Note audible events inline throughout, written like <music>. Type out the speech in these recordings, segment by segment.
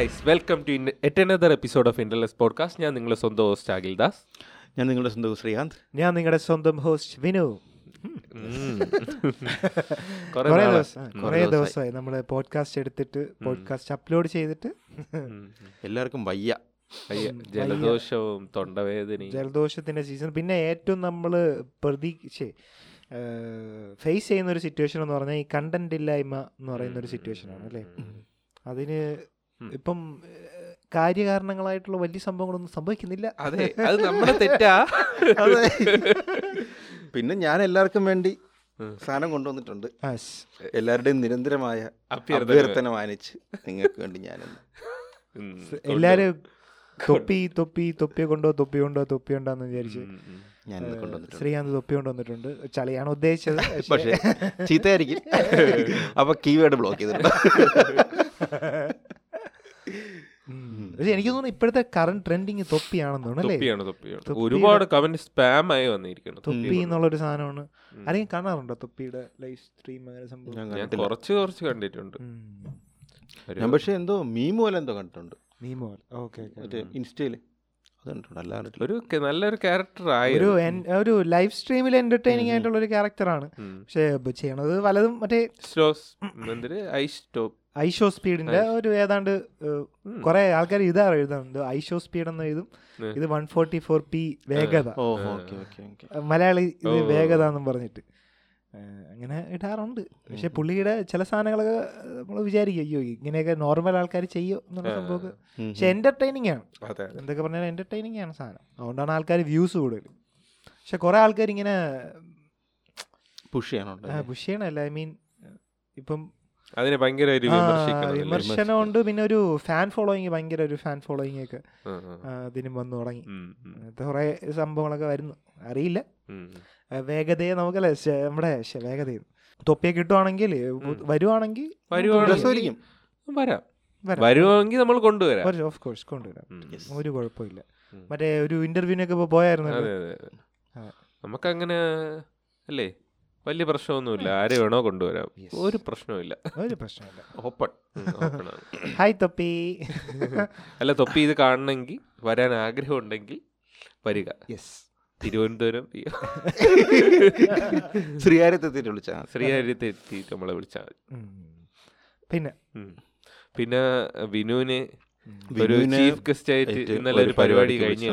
Guys welcome to yet another episode of ഇൻഡർലെസ് podcast ഞാൻ നിങ്ങളുടെ സ്വന്തം ഹോസ്റ്റ് അഖിൽ ദാസ്. ഞാൻ നിങ്ങളുടെ സ്വന്തം ശ്രീകാന്ത്. ഞാൻ നിങ്ങളുടെ സ്വന്തം ഹോസ്റ്റ് വിനു. <laughs> കുറെ കുറേ ദിവസമായി. നമ്മൾ പോഡ്കാസ്റ്റ് എടുത്തിട്ട് പോഡ്കാസ്റ്റ് അപ്ലോഡ് ചെയ്തിട്ട്. എല്ലാവർക്കും വയ്യ. ജലദോഷവും തൊണ്ടവേദനയും. ജലദോഷത്തിന്റെ സീസൺ പിന്നെ ഏറ്റവും നമ്മൾ പ്രതീക്ഷ ഫേസ് ചെയ്യുന്ന ഒരു സിറ്റുവേഷൻ എന്ന് പറഞ്ഞാൽ ഈ കണ്ടന്റ് ഇല്ലായ്മ എന്ന് പറയുന്ന ഒരു സിറ്റുവേഷൻ ആണ് അല്ലേ? അതിന്. ഇപ്പം കാര്യകാരണങ്ങളായിട്ടുള്ള വലിയ സംഭവങ്ങളൊന്നും സംഭവിക്കുന്നില്ല അതെ അത് നമ്മുടെ തെറ്റാ പിന്നെ ഞാൻ എല്ലാവർക്കും വേണ്ടി സാധനം കൊണ്ടുവന്നിട്ടുണ്ട്. എല്ലാവരുടെയും നിരന്തരമായ അഭ്യർത്ഥന. മാനിച്ച് നിങ്ങൾക്ക് വേണ്ടി ഞാൻ. എല്ലാരും തൊപ്പി തൊപ്പി തൊപ്പി കൊണ്ടോ തൊപ്പി കൊണ്ടോ തൊപ്പി ഉണ്ടോന്ന് വിചാരിച്ച് ഉം, ഉം. ഞാൻ കൊണ്ടുവന്നിട്ടുണ്ട് ശ്രീകാന്ത് തൊപ്പി കൊണ്ടുവന്നിട്ടുണ്ട് ചളിയാണ് ഉദ്ദേശിച്ചത് <laughs> പക്ഷേ ചീത്തയായിരിക്കും <laughs> അപ്പൊ കീവേഡ് ബ്ലോക്ക് ചെയ്തിട്ടുണ്ട്. <laughs> പക്ഷെ എനിക്ക് തോന്നുന്നു ഇപ്പോഴത്തെ കറണ്ട് ട്രെൻഡിങ് തൊപ്പിയാണെന്ന് തോന്നുന്നു അല്ലേ? തൊപ്പിയാണ് തൊപ്പിയാണ്. ഒരുപാട് കമന്റ് സ്പാം ആയി വന്നിരിക്കുന്നു. തൊപ്പി എന്നുള്ള ഒരു സാധനമാണ്. ആരെങ്കിലും കാണാറുണ്ടോ തൊപ്പിയുടെ ലൈവ് സ്ട്രീം അങ്ങനെ സംഭവം? ഞാൻ കുറച്ച് കുറച്ച് കണ്ടിട്ടുണ്ട്. ഞാൻ പക്ഷെ എന്തോ മീം പോലെ എന്തോ കണ്ടിട്ടുണ്ട്. മീമോ ഓക്കെ മറ്റേ കണ്ടിട്ടില്ല. ഒരു നല്ലൊരു ക്യാരക്ടർ ആയി ഒരു ഒരു ലൈവ് സ്ട്രീമിൽ എന്റർടൈനിങ് ആയിട്ടുള്ള ഒരു ക്യാരക്ടറാണ് പക്ഷെ ചെയ്യണത് പലതും മറ്റേ ഐ സ്റ്റോപ്പ് ഐഷോ സ്പീഡിന്റെ ഒരു ഏതാണ്ട് കുറെ ആൾക്കാർ ഇതാ എഴുതുന്നുണ്ട് ഐഷോ സ്പീഡ് എന്ന് എഴുതും ഇത് വൺ ഫോർട്ടി ഫോർ പി വേഗത. മലയാളി ഇത് വേഗത എന്നും പറഞ്ഞിട്ട്. അങ്ങനെ ഇടാറുണ്ട്. പക്ഷെ പുള്ളിയുടെ ചില സാധനങ്ങളൊക്കെ നമ്മൾ വിചാരിക്കും അയ്യോ ഇങ്ങനെയൊക്കെ നോർമൽ ആൾക്കാർ ചെയ്യോ എന്നുള്ള സംഭവമൊക്കെ. പക്ഷെ എന്റർടൈനിങ് ആണ്. എന്തൊക്കെ പറഞ്ഞാൽ എന്റർടൈനിങ് ആണ് സാധനം. അതുകൊണ്ടാണ് ആൾക്കാർ വ്യൂസ് കൂടുതൽ പക്ഷെ കുറെ ആൾക്കാർ ഇങ്ങനെ പുഷ് ചെയ്യാനുണ്ട് പുഷ് ചെയ്യണല്ല ഐ മീൻ ഇപ്പം അതിനെ ഭയങ്കര ഒരു? വിമർശനമുണ്ട്. പിന്നെ ഒരു ഫാൻ ഫോളോയിങ് ഭയങ്കര ഒരു ഫാൻ ഫോളോയിങ് ഒക്കെ ഇതിനും വന്നു തുടങ്ങി. അങ്ങനത്തെ കുറെ സംഭവങ്ങളൊക്കെ വരുന്നു. അറിയില്ല. വേഗതയെ നമുക്കല്ലേ നമ്മുടെ വേഗതയും. തൊപ്പിയെ കിട്ടുവാണെങ്കിൽ വരുവാണെങ്കിൽ വരുവാണെങ്കിൽ- രസമായിരിക്കും. വരാം. വരാം. വരുവാണെങ്കിൽ നമ്മൾ കൊണ്ടുവരാം. ഓഫ് കോഴ്സ് കൊണ്ടുവരാം. ഒരു കുഴപ്പമില്ല. മറ്റേ ഒരു ഇന്റർവ്യൂവിനൊക്കെ പോയായിരുന്നു അതെ അതെ അതെ. നമുക്കങ്ങനെ അല്ലേ? വലിയ പ്രശ്നമൊന്നുമില്ല. ആരെ വേണോ കൊണ്ടുവരാം. ഒരു പ്രശ്നമില്ല ഒരു പ്രശ്നമില്ല ഓപ്പൺ. ഹായ് <laughs> തൊപ്പി. <laughs> അല്ല തൊപ്പി ഇത് കാണണമെങ്കിൽ വരാൻ ആഗ്രഹം ഉണ്ടെങ്കിൽ വരിക. യെസ് തിരുവനന്തപുരം <laughs> ശ്രീകാര്യത്തെത്തി വിളിച്ചാൽ ശ്രീകാര്യത്തെ എത്തിയിട്ട് നമ്മളെ വിളിച്ചാൽ മതി. പിന്നെ? പിന്നെ വിനുവിനെ ഒരു ചീഫ് ഗസ്റ്റ് ആയിട്ട് ഇന്നലെ ഒരു പരിപാടി കഴിഞ്ഞേ.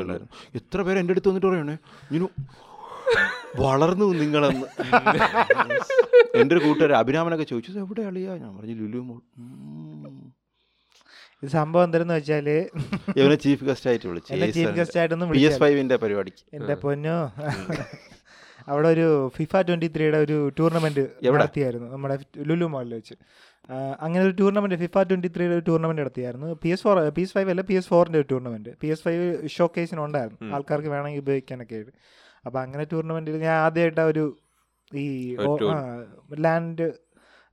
എത്ര പേര് എന്റെ അടുത്ത് വന്നിട്ട് പറയണേ വളർന്നു നിങ്ങളെന്ന്. എന്റെ ഒരു കൂട്ടുകാർ അഭിരാമനൊക്കെ ചോദിച്ചു "ഇത് എവിടെ അളിയാ? ഞാൻ പറഞ്ഞു ലുലു മോൾ. ഇത് സംഭവം എന്തായിരുന്നു വെച്ചാൽ ഇവനെ ചീഫ് ഗസ്റ്റ് ആയിട്ട് വിളിച്ചു. ചീഫ് ഗസ്റ്റ് ആയിട്ടൊന്നും പി എസ് വിളിച്ചാൽ ഫൈവിന്റെ പരിപാടിക്ക്. എന്റെ പൊന്നോ. അവിടെ ഒരു ഫിഫ ട്വന്റി ത്രീയുടെ ഒരു ടൂർണമെന്റ്? നടത്തിയായിരുന്നു നമ്മുടെ ലുലു മാളിൽ വെച്ച്. അങ്ങനെ ഒരു ടൂർണമെന്റ് ഫിഫ ട്വന്റി ത്രീയുടെ ഒരു tournament നടത്തിയായിരുന്നു. P S four P S five അല്ല പി എസ് ഫോറിന്റെ ഒരു ടൂർണമെന്റ്. പി എസ് ഫൈവ് ഷോ കേസിന് ഉണ്ടായിരുന്നു ഉം. ആൾക്കാർക്ക് വേണമെങ്കിൽ ഉപയോഗിക്കാനൊക്കെ ആയിട്ട്. അപ്പൊ അങ്ങനെ ടൂർണമെന്റിൽ ഞാൻ ആദ്യമായിട്ട് ഒരു ഈ ലാൻഡ്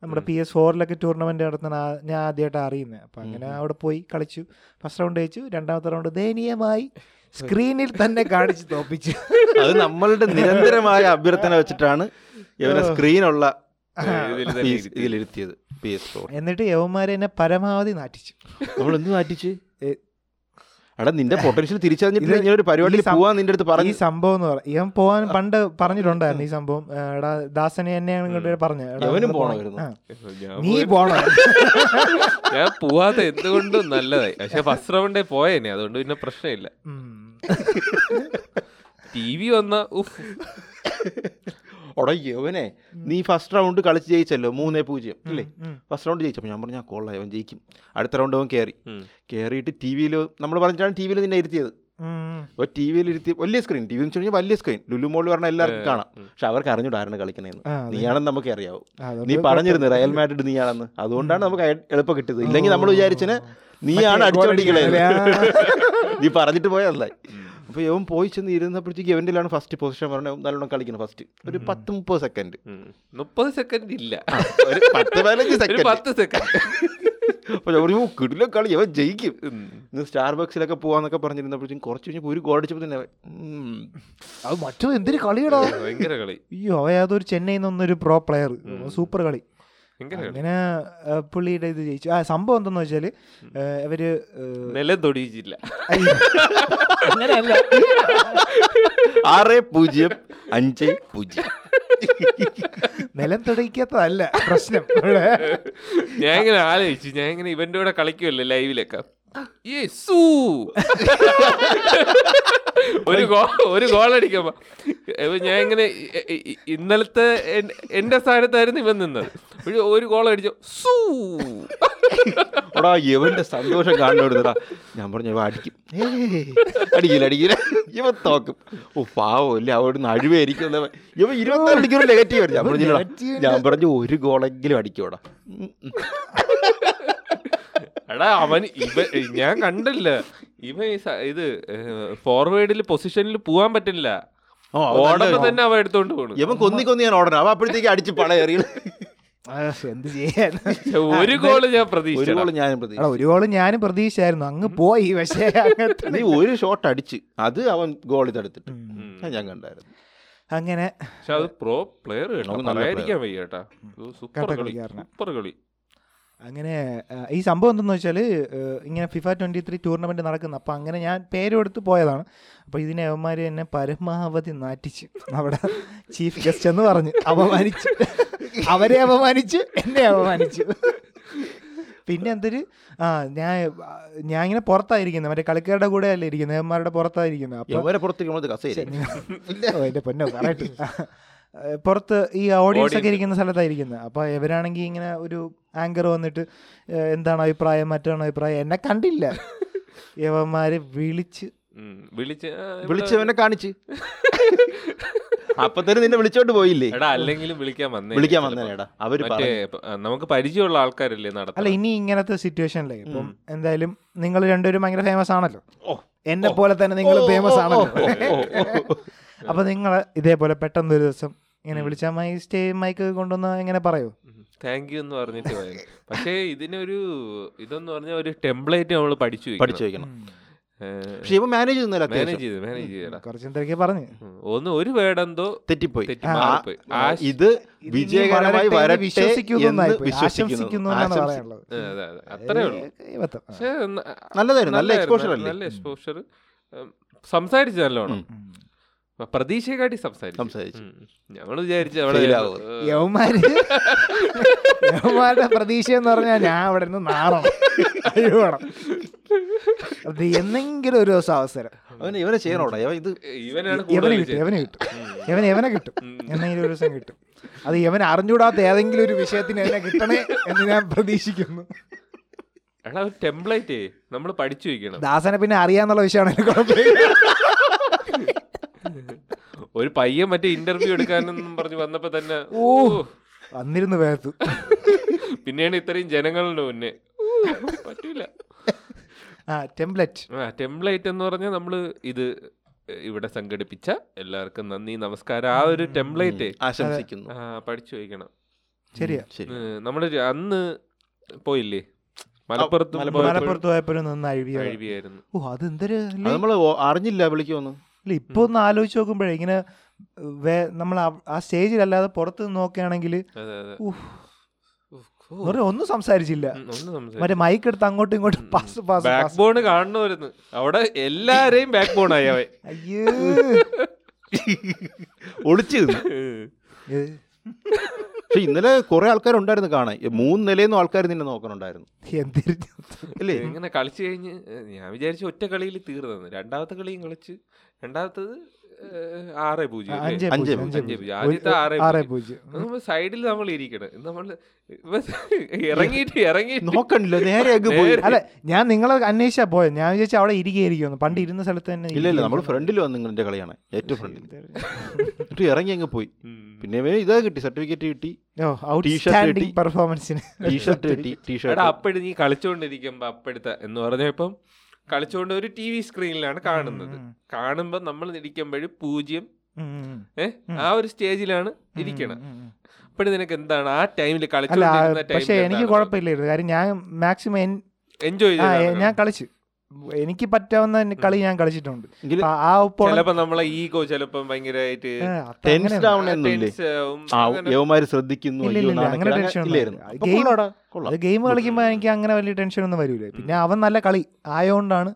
നമ്മുടെ പി എസ് ഫോറിലൊക്കെ ടൂർണമെന്റ് നടത്തുന്ന ഞാൻ ആദ്യമായിട്ട് അറിയുന്നത് അപ്പൊ അങ്ങനെ അവിടെ പോയി കളിച്ചു. ഫസ്റ്റ് റൗണ്ട് ജയിച്ചു. രണ്ടാമത്തെ റൗണ്ട് ദയനീയമായി <laughs> സ്ക്രീനിൽ തന്നെ കാണിച്ചു തോപ്പിച്ചു. അത് നമ്മളുടെ നിരന്തരമായ അഭ്യർത്ഥന വെച്ചിട്ടാണ് ഇവനെ സ്ക്രീനുള്ള ഇതിൽ തന്നെ ഇരുത്തി. ഇതിലിരുത്തിയത് പി എസ് ഫോർ എന്നിട്ട് യവന്മാരെ എന്നെ പരമാവധി നാട്ടിച്ചു നമ്മൾ എന്ത് മാറ്റിച്ച് എടാ നിന്റെ പൊട്ടൻഷ്യൽ തിരിച്ചറിഞ്ഞിട്ട് ഇങ്ങനെ ഒരു പരിപാടിയിൽ പോവാൻ നിന്റെ അടുത്ത് പറഞ്ഞു ഈ സംഭവം എന്ന് പറഞ്ഞു ഇവൻ പോവാൻ പണ്ട് പറഞ്ഞിട്ടുണ്ടായിരുന്നു ഈ സംഭവം. എടാ ദാസനെ തന്നെയാണ് ഇങ്ങോട്ട് പറഞ്ഞത് നീ പോണോ. ഞാൻ പോവാതെ എന്തുകൊണ്ടും നല്ലതായി. പക്ഷെ ഫസ്റ്റ് റൗണ്ടേ പോയേനെ അതുകൊണ്ട് പിന്നെ പ്രശ്നമില്ല. ടി വി വന്ന ഉഫ്. ഒടാ യവനെ നീ ഫസ്റ്റ് റൗണ്ട് കളിച്ച് ജയിച്ചല്ലോ മൂന്നേ പൂജ്യം അല്ലേ ഫസ്റ്റ് റൗണ്ട് ജയിച്ചപ്പോൾ ഞാൻ പറഞ്ഞു "ആ, കൊള്ളാം അവൻ ജയിക്കും. അടുത്ത റൗണ്ട് അവൻ കയറി. കയറിയിട്ട് ടി വിയിൽ നമ്മൾ പറഞ്ഞിട്ടാണ് ടി വിയിൽ നിന്നെ ഇരുത്തിയത്. അപ്പോൾ ടി വിയിൽ ഇരുത്തി വലിയ സ്ക്രീൻ ടി വി എന്ന് വെച്ചാൽ വലിയ സ്ക്രീൻ ലുലു മോൾ പറഞ്ഞാൽ എല്ലാവർക്കും കാണാം. പക്ഷെ അവർക്ക് അറിഞ്ഞൂടാ ആരാണ് കളിക്കണേന്ന്. നീയാണെന്ന് നമുക്ക് അറിയാവൂ. നീ പറഞ്ഞിരുന്നു റയൽ മാഡ്രിഡ് നീയാണെന്ന്. അതുകൊണ്ടാണ് നമുക്ക് എളുപ്പം കിട്ടിയത്. ഇല്ലെങ്കിൽ നമ്മൾ വിചാരിച്ചിന് നീയാണ് അടിച്ചോണ്ടിരിക്കണേ <laughs> നീ പറഞ്ഞിട്ട് പോയതല്ല ഉം. യവൻ ഇവൻ പോയി ചെന്ന് ഇരുന്നപ്പോഴത്തേക്ക് ഇവന്റിലാണ് ഫസ്റ്റ് പൊസിഷൻ പറഞ്ഞത് നല്ലോണം കളിക്കുന്നത് ഫസ്റ്റ് ഒരു പത്ത് മുപ്പത് സെക്കൻഡ്. മുപ്പത് സെക്കൻഡ് ഇല്ല. ഒരു പത്ത് പതിനഞ്ച് ഒരു സെക്കൻഡ് പത്ത് സെക്കൻഡ് അപ്പോൾ ഞാൻ പറഞ്ഞു കിടിലോ കളി അവൻ ജയിക്കും. ഇന്ന് സ്റ്റാർ ബോക്സിലൊക്കെ പോവാന്നൊക്കെ പറഞ്ഞിരുന്നപ്പോഴത്തേക്കും കുറച്ച് കഴിഞ്ഞപ്പോൾ ഒരു ഗോൾ അടിച്ചപ്പോൾ തന്നെ. അത് മറ്റോ എന്തൊരു കളിയടാ. ഭയങ്കര കളി. അയ്യോ അവ യാതൊരു ചെന്നൈയിൽ നിന്നൊരു പ്രോ പ്ലെയർ സൂപ്പർ കളി. അങ്ങനെ പുള്ളിയുടെ ഇത് ജയിച്ചു. ആ സംഭവം എന്തെന്ന് വെച്ചാൽ ഇവർ നിലം തൊടിയിച്ചില്ല. അയ്യോ, അങ്ങനെയല്ല. ആറ് പൂജ്യം അഞ്ച് പൂജ്യം. നിലം തുടയ്ക്കാത്തതല്ല പ്രശ്നം. ഞാൻ ഇങ്ങനെ ആലോചിച്ചു. ഞാൻ ഇങ്ങനെ ഇവന്റെ കൂടെ കളിക്കുമല്ലോ ലൈവിലൊക്കെ യേസു. ഒരു ഗോൾ ഒരു ഗോൾ അടിക്കുമ്പോ. ഞാൻ ഇങ്ങനെ ഇന്നലത്തെ എന്റെ സ്ഥാനത്തായിരുന്നു ഇവൻ നിന്നത്. ഒരു ഗോൾ അടിച്ചു. സൂ. എടാ ഇവന്റെ സന്തോഷം കാണുന്നോടാ ഞാൻ പറഞ്ഞു ഇവ അടിക്കും. അടിക്കില്ല അടിക്കില്ല. ഇവ തോക്കും. ഓ പാവമില്ല അവിടുന്ന് അഴിവായിരിക്കും ഇവ ഇരുപത്തി മണിക്കൂർ നെഗറ്റീവ് ആയിരുന്നു ഞാൻ പറഞ്ഞു ഞാൻ പറഞ്ഞു ഒരു ഗോളെങ്കിലും അടിക്കൂടാ എടാ അവൻ ഇവ ഞാൻ കണ്ടില്ല. ഇവ ഈ ഇത് ഫോർവേഡിൽ പൊസിഷനിൽ പോവാൻ പറ്റില്ല. ഓടുമ്പോ തന്നെ അവ എടുത്തോണ്ട് പോണു. ഇവൻ കൊന്നി കൊന്നി ഞാൻ ഓടണം. അവ അപ്പോഴത്തേക്ക് അടിച്ച് പളയറിയ എന്ത് ചെയ്യാൻ? ഒരു ഗോൾ ഞാൻ ഒരു പ്രതീക്ഷിച്ചു ഗോൾ ഞാൻ പ്രതീക്ഷ ഒരു ഗോൾ ഞാനും പ്രതീക്ഷയായിരുന്നു അങ്ങ് പോയി പക്ഷേ നീ ഒരു ഷോട്ട് അടിച്ച്. അത് അവൻ ഗോൾ ഇതെടുത്തിട്ട്. ഞാൻ കണ്ടായിരുന്നു. അങ്ങനെ പക്ഷെ അത് പ്രോ പ്ലെയർ കേട്ടോ. പറയാതിരിക്കാൻ വയ്യ കേട്ടാ. സൂപ്പർ കളി സൂപ്പർ കളി. അങ്ങനെ ഈ സംഭവം എന്തെന്ന് വെച്ചാൽ ഇങ്ങനെ ഫിഫ ട്വന്റി ത്രീ ടൂർണമെന്റ് നടക്കുന്നു. അപ്പോൾ അങ്ങനെ ഞാൻ പേരെടുത്ത് പോയതാണ്. അപ്പോൾ ഇതിനെ അവന്മാർ എന്നെ പരമാവധി നാറ്റിച്ച്. അവിടെ ചീഫ് ഗസ്റ്റ് എന്ന് പറഞ്ഞ് അപമാനിച്ചു. അവരെ അപമാനിച്ച് എന്നെ അപമാനിച്ചു. പിന്നെ എന്തൊരു ആ ഞാൻ ഞാൻ ഇങ്ങനെ പുറത്തായിരിക്കുന്നത് മറ്റേ കളിക്കാരുടെ കൂടെ അല്ലേ ഇരിക്കുന്നത്? അവന്മാരുടെ പുറത്തായിരിക്കുന്നത് അപ്പോൾ പുറത്തേക്ക് എന്റെ പൊന്നോ പറയട്ടെ. പുറത്ത് ഈ ഓഡിയൻസ് ഒക്കെ ഇരിക്കുന്ന സ്ഥലത്തായിരിക്കുന്നത്. അപ്പൊ ഇവരാണെങ്കിൽ ഇങ്ങനെ ഒരു ആങ്കർ വന്നിട്ട് എന്താണ് അഭിപ്രായം മറ്റാണ് അഭിപ്രായം? എന്നെ കണ്ടില്ല. <laughs> യവന്മാര് വിളിച്ച്. വിളിച്ച് വിളിച്ചവനെ കാണിച്ച്. <laughs> അപ്പൊ തന്നെ നിന്നെ വിളിച്ചോണ്ട് പോയില്ലേ? എടാ അല്ലെങ്കിലും വിളിക്കാൻ വന്നേ. വിളിക്കാൻ വന്നേടാ അവർ നമുക്ക് പരിചയമുള്ള ആൾക്കാരല്ലേ അല്ല ഇനി ഇങ്ങനത്തെ സിറ്റുവേഷനിലേ ഇപ്പം. എന്തായാലും നിങ്ങൾ രണ്ടുപേരും ഭയങ്കര ഫേമസ് ആണല്ലോ. എന്നെ പോലെ തന്നെ നിങ്ങൾ ഫേമസ് ആണല്ലോ. <laughs> അപ്പൊ നിങ്ങൾ ഇതേപോലെ പെട്ടെന്ന് ഒരു ദിവസം ഇങ്ങനെ വിളിച്ചാൽ മൈ സ്റ്റേ മൈക്ക് കൊണ്ടുവന്ന് ഇങ്ങനെ പറയൂ. താങ്ക് യു എന്ന് പറഞ്ഞിട്ട് പോയത് പക്ഷേ ഇതിനൊരു ഇതെന്ന് പറഞ്ഞാൽ ഒരു ടെംപ്ലേറ്റ് നമ്മൾ പഠിച്ചു പഠിച്ചു വെക്കണം. പക്ഷെ ഇവ മാനേജ് ചെയ്യുന്നില്ല മാനേജ് ചെയ്ത് മാനേജ് ചെയ്യടാ കുറച്ചെന്തൊക്കെ പറഞ്ഞു. ഉം. ഒന്ന് ഒരു വേർഡ് എന്തോ തെറ്റിപ്പോയി. ഇത് വിജയകരമായി വരെ വരട്ടെ വിശ്വസിക്കുന്നു എന്ന് വിശ്വസിക്കുന്നു. അത്രേ ഉള്ളൂ. പക്ഷേ നല്ലതായിരുന്നു. നല്ല എക്സ്പോഷർ അല്ലേ? നല്ല എക്സ്പോഷർ സംസാരിച്ചു നല്ലോണം. ഉം. പ്രതീക്ഷയെക്കാട്ടി സംസാരിച്ചു. സംസാരിച്ചു. ഞങ്ങൾ വിചാരിച്ചു അവിടെ. യവന്മാര് യവന്മാരുടെ പ്രതീക്ഷ എന്ന് പറഞ്ഞാൽ ഞാൻ അവിടെ നിന്ന് നാറണം. അഴിവണം അത് എന്തെങ്കിലും ഒരു ദിവസം അവസരം. അവന് ഇവനെ ചെയ്യണോടാ? ഇത് ഇവനെ കിട്ടും ഇവനെ കിട്ടും. ഇവൻ ഇവനെ കിട്ടും. എന്തെങ്കിലും ഒരു ദിവസം കിട്ടും. അത് ഇവൻ അറിഞ്ഞൂടാത്ത ഏതെങ്കിലും ഒരു വിഷയത്തിന് എന്നെ കിട്ടണേ എന്ന് ഞാൻ പ്രതീക്ഷിക്കുന്നു. എടാ ഒരു ടെംപ്ലേറ്റ് നമ്മൾ പഠിച്ചു വെക്കണം ദാസനെ പിന്നെ അറിയാന്നുള്ള വിഷയമാണ് കുഴപ്പമില്ല. ഒരു പയ്യൻ മറ്റേ ഇന്റർവ്യൂ എടുക്കാനെന്നും പറഞ്ഞു വന്നപ്പോ തന്നെ ഓ അന്നിരുന്ന് വേർത്തു പിന്നെയാണ് ഇത്രയും ജനങ്ങളുടെ മുന്നേ. പറ്റൂല. ആ ടെംപ്ലേറ്റ് ആ ടെംപ്ലേറ്റ് എന്ന് പറഞ്ഞാൽ നമ്മൾ ഇത് ഇവിടെ സംഘടിപ്പിച്ച എല്ലാവർക്കും നന്ദി നമസ്കാരം. ആ ഒരു ടെംപ്ലേറ്റ് ആശംസിക്കുന്നു. ആ പഠിച്ചു വയ്ക്കണം. ശരിയാ. ശരി നമ്മൾ അന്ന് പോയില്ലേ? മലപ്പുറത്ത് മലപ്പുറത്ത് പോയപ്പോഴും അഴുവിയായിരുന്നു അഴിവിയ ഓ അതെന്തൊരു നമ്മൾ അറിഞ്ഞില്ല വിളിക്കുമെന്ന് ഇല്ല ഇപ്പൊ ഒന്ന് ആലോചിച്ച് നോക്കുമ്പോഴേ ഇങ്ങനെ വേ നമ്മൾ ആ സ്റ്റേജിലല്ലാതെ പുറത്ത് നിന്ന് നോക്കുകയാണെങ്കിൽ അതെ അതെ. ഉഫ്. ഉഫ്, ഒന്നും സംസാരിച്ചില്ല. ഒന്നും സംസാരിച്ചില്ല. മറ്റേ മൈക്ക് എടുത്ത് അങ്ങോട്ടും ഇങ്ങോട്ടും പാസ് പാസ് ബാക്ക് ബോൺ കാണുന്നു അവിടെ എല്ലാരെയും ബാക്ക് ബോൺ ആയി അവൻ. അയ്യോ. <laughs> ഒളിച്ചു പക്ഷെ ഇന്നലെ കുറെ ആൾക്കാരുണ്ടായിരുന്നു കാണാൻ. മൂന്ന് നിലയൊന്നും ആൾക്കാർ നിന്നെ നോക്കണുണ്ടായിരുന്നു. എന്തിരിഞ്ഞു ഇല്ലേ? ഇങ്ങനെ കളിച്ചു കഴിഞ്ഞ് ഞാൻ വിചാരിച്ചു ഒറ്റ കളിയിൽ തീർന്നു. രണ്ടാമത്തെ കളിയും കളിച്ച് രണ്ടാമത്തത് ആറ് പൂജ്യം? അഞ്ചേ അഞ്ചേ പൂജ്യം. ആദ്യത്തെ ആറേ ആറേ പൂജ്യം. സൈഡിൽ നമ്മൾ ഇരിക്കണം. നമ്മൾ ഇറങ്ങിയിട്ട് ഇറങ്ങി നോക്കണ്ടല്ലോ നേരെ അങ്ങ് പോയി. നേരെ- അല്ല ഞാൻ നിങ്ങളെ അന്വേഷിച്ചാ പോയത് ഞാൻ വിചാരിച്ചു അവിടെ ഇരിക്കുകയായിരിക്കും പണ്ട് ഇരുന്ന സ്ഥലത്ത് തന്നെ ഇല്ല ഇല്ല നമ്മൾ ഫ്രണ്ടിൽ വന്നു നിങ്ങളുടെ കളിയാണ്. ഏറ്റവും ഫ്രണ്ടിൽ. എന്നിട്ട് ഇറങ്ങി അങ്ങ് പോയി. പിന്നെ ഇതാ കിട്ടി സർട്ടിഫിക്കറ്റ് കിട്ടി. പെർഫോമൻസിന് ടീഷർട്ട് കിട്ടി. എടാ ടീഷർട്ട് അപ്പഴ് നീ കളിച്ചോണ്ടിരിക്കുമ്പോ അപ്പഴത്തെ എന്ന് പറഞ്ഞ ഇപ്പം കളിച്ചോണ്ട് ഒരു ടി വി സ്ക്രീനിലാണ് കാണുന്നത്. കാണുമ്പോൾ നമ്മൾ ഇരിക്കുമ്പോഴും പൂജ്യം ഏ ആ ഒരു സ്റ്റേജിലാണ് ഇരിക്കണം അപ്പോഴും നിനക്ക് എന്താണ് ആ ടൈമിൽ കളിച്ചു പക്ഷേ എനിക്ക് കുഴപ്പമില്ലായിരുന്നു. കാര്യം ഞാൻ മാക്സിമം എൻജോയ് ഞാൻ കളിച്ചു. എനിക്ക് പറ്റാവുന്ന കളി ഞാൻ കളിച്ചിട്ടുണ്ട്. ആ നമ്മളെ ഈഗോ ചിലപ്പോ ഭയങ്കരമായിട്ട് ഗെയിം- കളിക്കുമ്പോ കൊള്ളാം. ഗെയിം കളിക്കുമ്പോൾ എനിക്ക് അങ്ങനെ വലിയ ടെൻഷൻ ഒന്നും വരില്ല പിന്നെ അവൻ നല്ല കളി ആയതുകൊണ്ടാണ്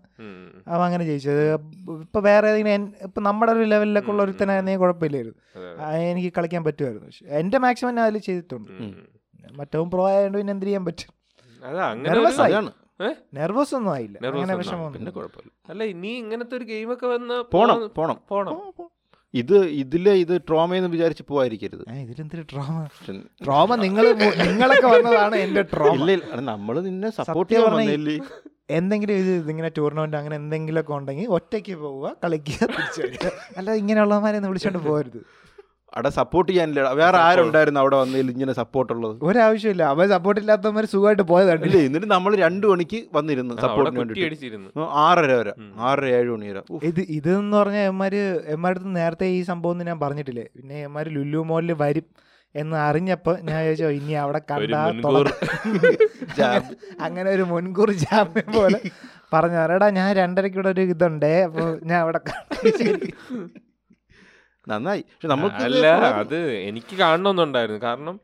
അവൻ അങ്ങനെ ജയിച്ചത്. ഇപ്പൊ വേറെ ഇപ്പൊ നമ്മുടെ ഒരു ലെവലിലൊക്കെ ഉള്ള ഒരുത്തനായിരുന്നെങ്കിൽ കുഴപ്പമില്ലായിരുന്നു. എനിക്ക് കളിക്കാൻ പറ്റുമായിരുന്നു. പക്ഷെ എന്റെ മാക്സിമം ഞാൻ അതിൽ ചെയ്തിട്ടുണ്ട്. മറ്റവും പ്രോ ആയതുകൊണ്ട് പിന്നെ എന്ത് ചെയ്യാൻ പറ്റും? ഏ? നെർവസ് ഒന്നും ആയില്ല. അങ്ങനെ ഒന്നും വിഷമം പിന്നെ കുഴപ്പമില്ല. അല്ല ഇനി ഇങ്ങനത്തെ ഒരു ഗെയിമൊക്കെ വന്ന പോണം പോണം. പോണം. ഇത് ഇതിലെ ഇത് ട്രോമ എന്ന് വിചാരിച്ച് പോവാതിരിക്കരുത്. ഇതിലെന്തൊരു ട്രോമ ട്രോമ നിങ്ങൾ <laughs> നിങ്ങളൊക്കെ വന്നതാണ് എന്റെ ട്രോമ ഇല്ല നമ്മൾ നിന്നെ സപ്പോർട്ട് ചെയ്യാൻ പറഞ്ഞാ വന്നില്ലേ എന്തെങ്കിലും ഇത് ഇതിങ്ങനെ ടൂർണമെന്റ് അങ്ങനെ എന്തെങ്കിലുമൊക്കെ ഉണ്ടെങ്കിൽ ഒറ്റയ്ക്ക് പോവുക കളിക്കുക തിരിച്ചു വരിക അല്ലാതെ ഇങ്ങനെയുള്ളവന്മാരെ ഒന്ന് വിളിച്ചോണ്ട് പോകരുത് അവിടെ സപ്പോർട്ട് ചെയ്യാനില്ല. വേറെ ആരുണ്ടായിരുന്നു അവിടെ വന്നതിൽ ഇങ്ങനെ സപ്പോർട്ട് ഉള്ളത്? ഒരാവശ്യമില്ല. അവൻ സപ്പോർട്ട് ഇല്ലാത്തവന്മാർ സുഖമായിട്ട് പോയതാണ് ഇല്ല എന്നിട്ട് നമ്മൾ രണ്ടു മണിക്ക് വന്നിരുന്നു സപ്പോർട്ടിന് വേണ്ടിയിട്ട് ആറര വരെ. ആറര ഏഴ് മണി വരെ. ഇത് ഇതെന്ന് പറഞ്ഞാൽ എമ്മാര് എമ്മാരടുത്ത് നേരത്തെ ഈ സംഭവം ഒന്നും ഞാൻ പറഞ്ഞിട്ടില്ലേ? പിന്നെ എമ്മാര് ലുലു മോളിൽ വരും എന്ന് അറിഞ്ഞപ്പോ ഞാൻ ചോദിച്ചോ ഇനി അവിടെ കണ്ടാ <laughs> അങ്ങനെ ഒരു മുൻകൂർ ജാമ്യം പോലെ പറഞ്ഞു എടാ ഞാൻ രണ്ടരക്കൂടെ ഒരു ഇതുണ്ടേ അപ്പൊ ഞാൻ അവിടെ കണ്ടു." നന്നായി. പക്ഷെ നമുക്ക് അല്ല അത് എനിക്ക് കാണണമെന്നുണ്ടായിരുന്നു കാരണം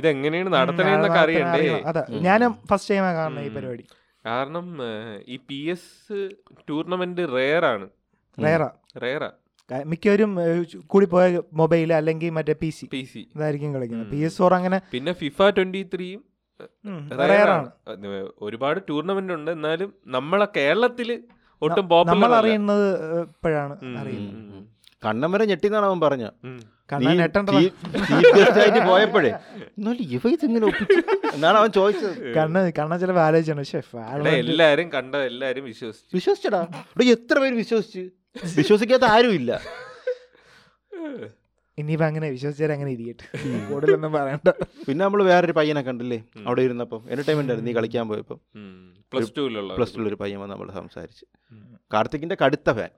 ഇതെങ്ങനെയാണ് നടത്തണേന്നൊക്കെ അറിയണ്ടേ? അറിയണം. അതാ. ഞാനും ഫസ്റ്റ് ടൈമാണ് കാണുന്നത് ഈ പരിപാടി. കാരണം ഈ പി എസ് ടൂർണമെന്റ് റെയർ ആണ്. റേറാ റെയറാ മിക്കവരും കൂടി പോയ മൊബൈൽ അല്ലെങ്കിൽ മറ്റേ പി സി പി സി ഇതായിരിക്കും കളിക്കുന്നത്. പി എസ് ഫോർ അങ്ങനെ പിന്നെ ഫിഫ ട്വന്റി ത്രീയും റേറാണ് ഒരുപാട് ടൂർണമെന്റ് ഉണ്ട്. എന്നാലും നമ്മളെ കേരളത്തിൽ ഒട്ടും നമ്മൾ അറിയുന്നത് ഇപ്പോഴാണ് അറിയുന്നത്. കണ്ണം വരെ ഞെട്ടിന്നാണ് അവൻ പറഞ്ഞ. കണ്ണാൻ നെട്ടണ്ട ആയിട്ട് പോയപ്പോഴേ. എന്നാലും ഇവ ഇതെങ്ങനെ ഒപ്പിച്ചു? എന്നാണ് അവൻ ചോദിച്ചത്. കണ്ണ് കണ്ണ ചിലപ്പോൾ ആലോചിച്ചാണ് എല്ലാരും കണ്ട എല്ലാരും വിശ്വസിച്ചു. വിശ്വസിച്ചടാ. എത്ര പേര് വിശ്വസിച്ചു? വിശ്വസിക്കാത്ത ആരും ഇല്ല ഇനിയിപ്പോ അങ്ങനെ വിശ്വസിച്ചാൽ അങ്ങനെ ഇരിക്കട്ടെ. കൂടുതലൊന്നും പറയണ്ട. പിന്നെ നമ്മൾ വേറൊരു പയ്യനെ കണ്ടില്ലേ? അവിടെ ഇരുന്നപ്പം എന്റർടൈൻമെന്റ് ആയിരുന്നു. നീ കളിക്കാൻ പോയപ്പോ. പ്ലസ് ടുവിലുള്ള പ്ലസ് ടു ഒരു പയ്യൻ വന്ന് നമ്മൾ സംസാരിച്ച്. കാർത്തിക്കിന്റെ കടുത്ത ഫാൻ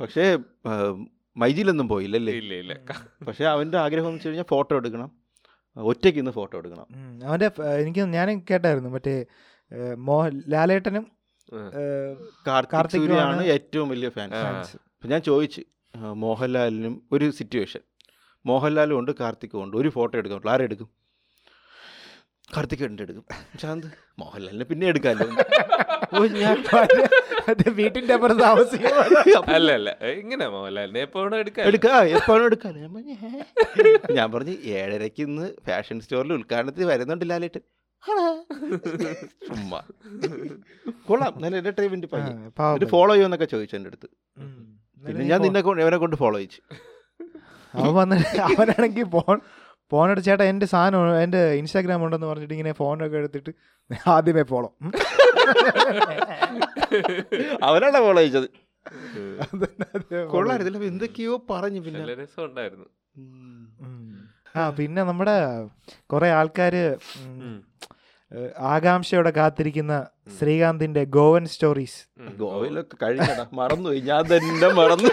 പക്ഷേ മൈജിലൊന്നും മൈജിയിലൊന്നും പോയില്ലല്ലേ? ഇല്ല ഇല്ല പക്ഷേ അവന്റെ ആഗ്രഹം എന്ന് വെച്ച് കഴിഞ്ഞാൽ ഫോട്ടോ എടുക്കണം. ഒറ്റയ്ക്ക് ഇന്ന് ഫോട്ടോ എടുക്കണം. അവന്റെ എനിക്ക് ഞാൻ കേട്ടായിരുന്നു. മറ്റേ മോ ലാലേട്ടനും കാർത്തിക് ആണ് ഏറ്റവും വലിയ ഫാൻ ഞാൻ ചോദിച്ചു മോഹൻലാലിനും ഒരു സിറ്റുവേഷൻ മോഹൻലാലും ഉണ്ട് കാർത്തിക്കും ഉണ്ട്. ഒരു ഫോട്ടോ എടുക്കാൻ പറ്റുള്ളൂ ആരെടുക്കും കാർത്തിക് ഉണ്ട് എടുക്കും. ശാന്ത്? മോഹൻലാലിനെ പിന്നെ എടുക്കാമല്ലോ ഓ, ഞാൻ വീട്ടിന്റെ വീട്ടിന്റെ അപ്പുറം താമസിക്കും അല്ല അല്ല. ഇങ്ങനെ മോഹൻലാലിനെ? എപ്പോഴും എടുക്കാം. എടുക്കാ എപ്പോഴും എടുക്കാം. ഞാൻ പറഞ്ഞു ഏഴരയ്ക്ക് ഇന്ന് ഫാഷൻ സ്റ്റോറിൽ ഉദ്ഘാടനത്തിൽ വരുന്നുണ്ട് ലാലേട്ട് ചുമ്മാ. കൊള്ളാം. നല്ല എന്റെ ടൈമിന്റെ ഫോളോ ചെയ്യുമെന്നൊക്കെ ചോദിച്ചു എന്റെ അടുത്ത്. പിന്നെ ഞാൻ നിന്നെ ഇവനെ അവനെ കൊണ്ട് ഫോളോ ചെയ്യിച്ചു. <laughs> അവൻ വന്നിട്ട് അവനാണെങ്കിൽ ഫോൺ ഫോൺ എടുത്ത് ചേട്ടാ എന്റെ സാധനം എന്റെ ഇൻസ്റ്റാഗ്രാം ഉണ്ടെന്ന് പറഞ്ഞിട്ട് ഇങ്ങനെ ഫോണൊക്കെ എടുത്തിട്ട് ആദ്യമേ ഫോളോ അവനാണ് ഫോളോ ചെയ്തത് കൊള്ളായിരുന്നില്ല എന്തൊക്കെയോ പറഞ്ഞു പിന്നെ. ആ പിന്നെ നമ്മുടെ കുറെ ആൾക്കാര് ആകാംക്ഷയോടെ കാത്തിരിക്കുന്ന ശ്രീകാന്തിന്റെ ഗോവൻ സ്റ്റോറീസ്. ഗോവയിലൊക്കെ കഴിഞ്ഞടാ. മറന്നുപോയി. ഞാൻ തന്നെ മറന്നു.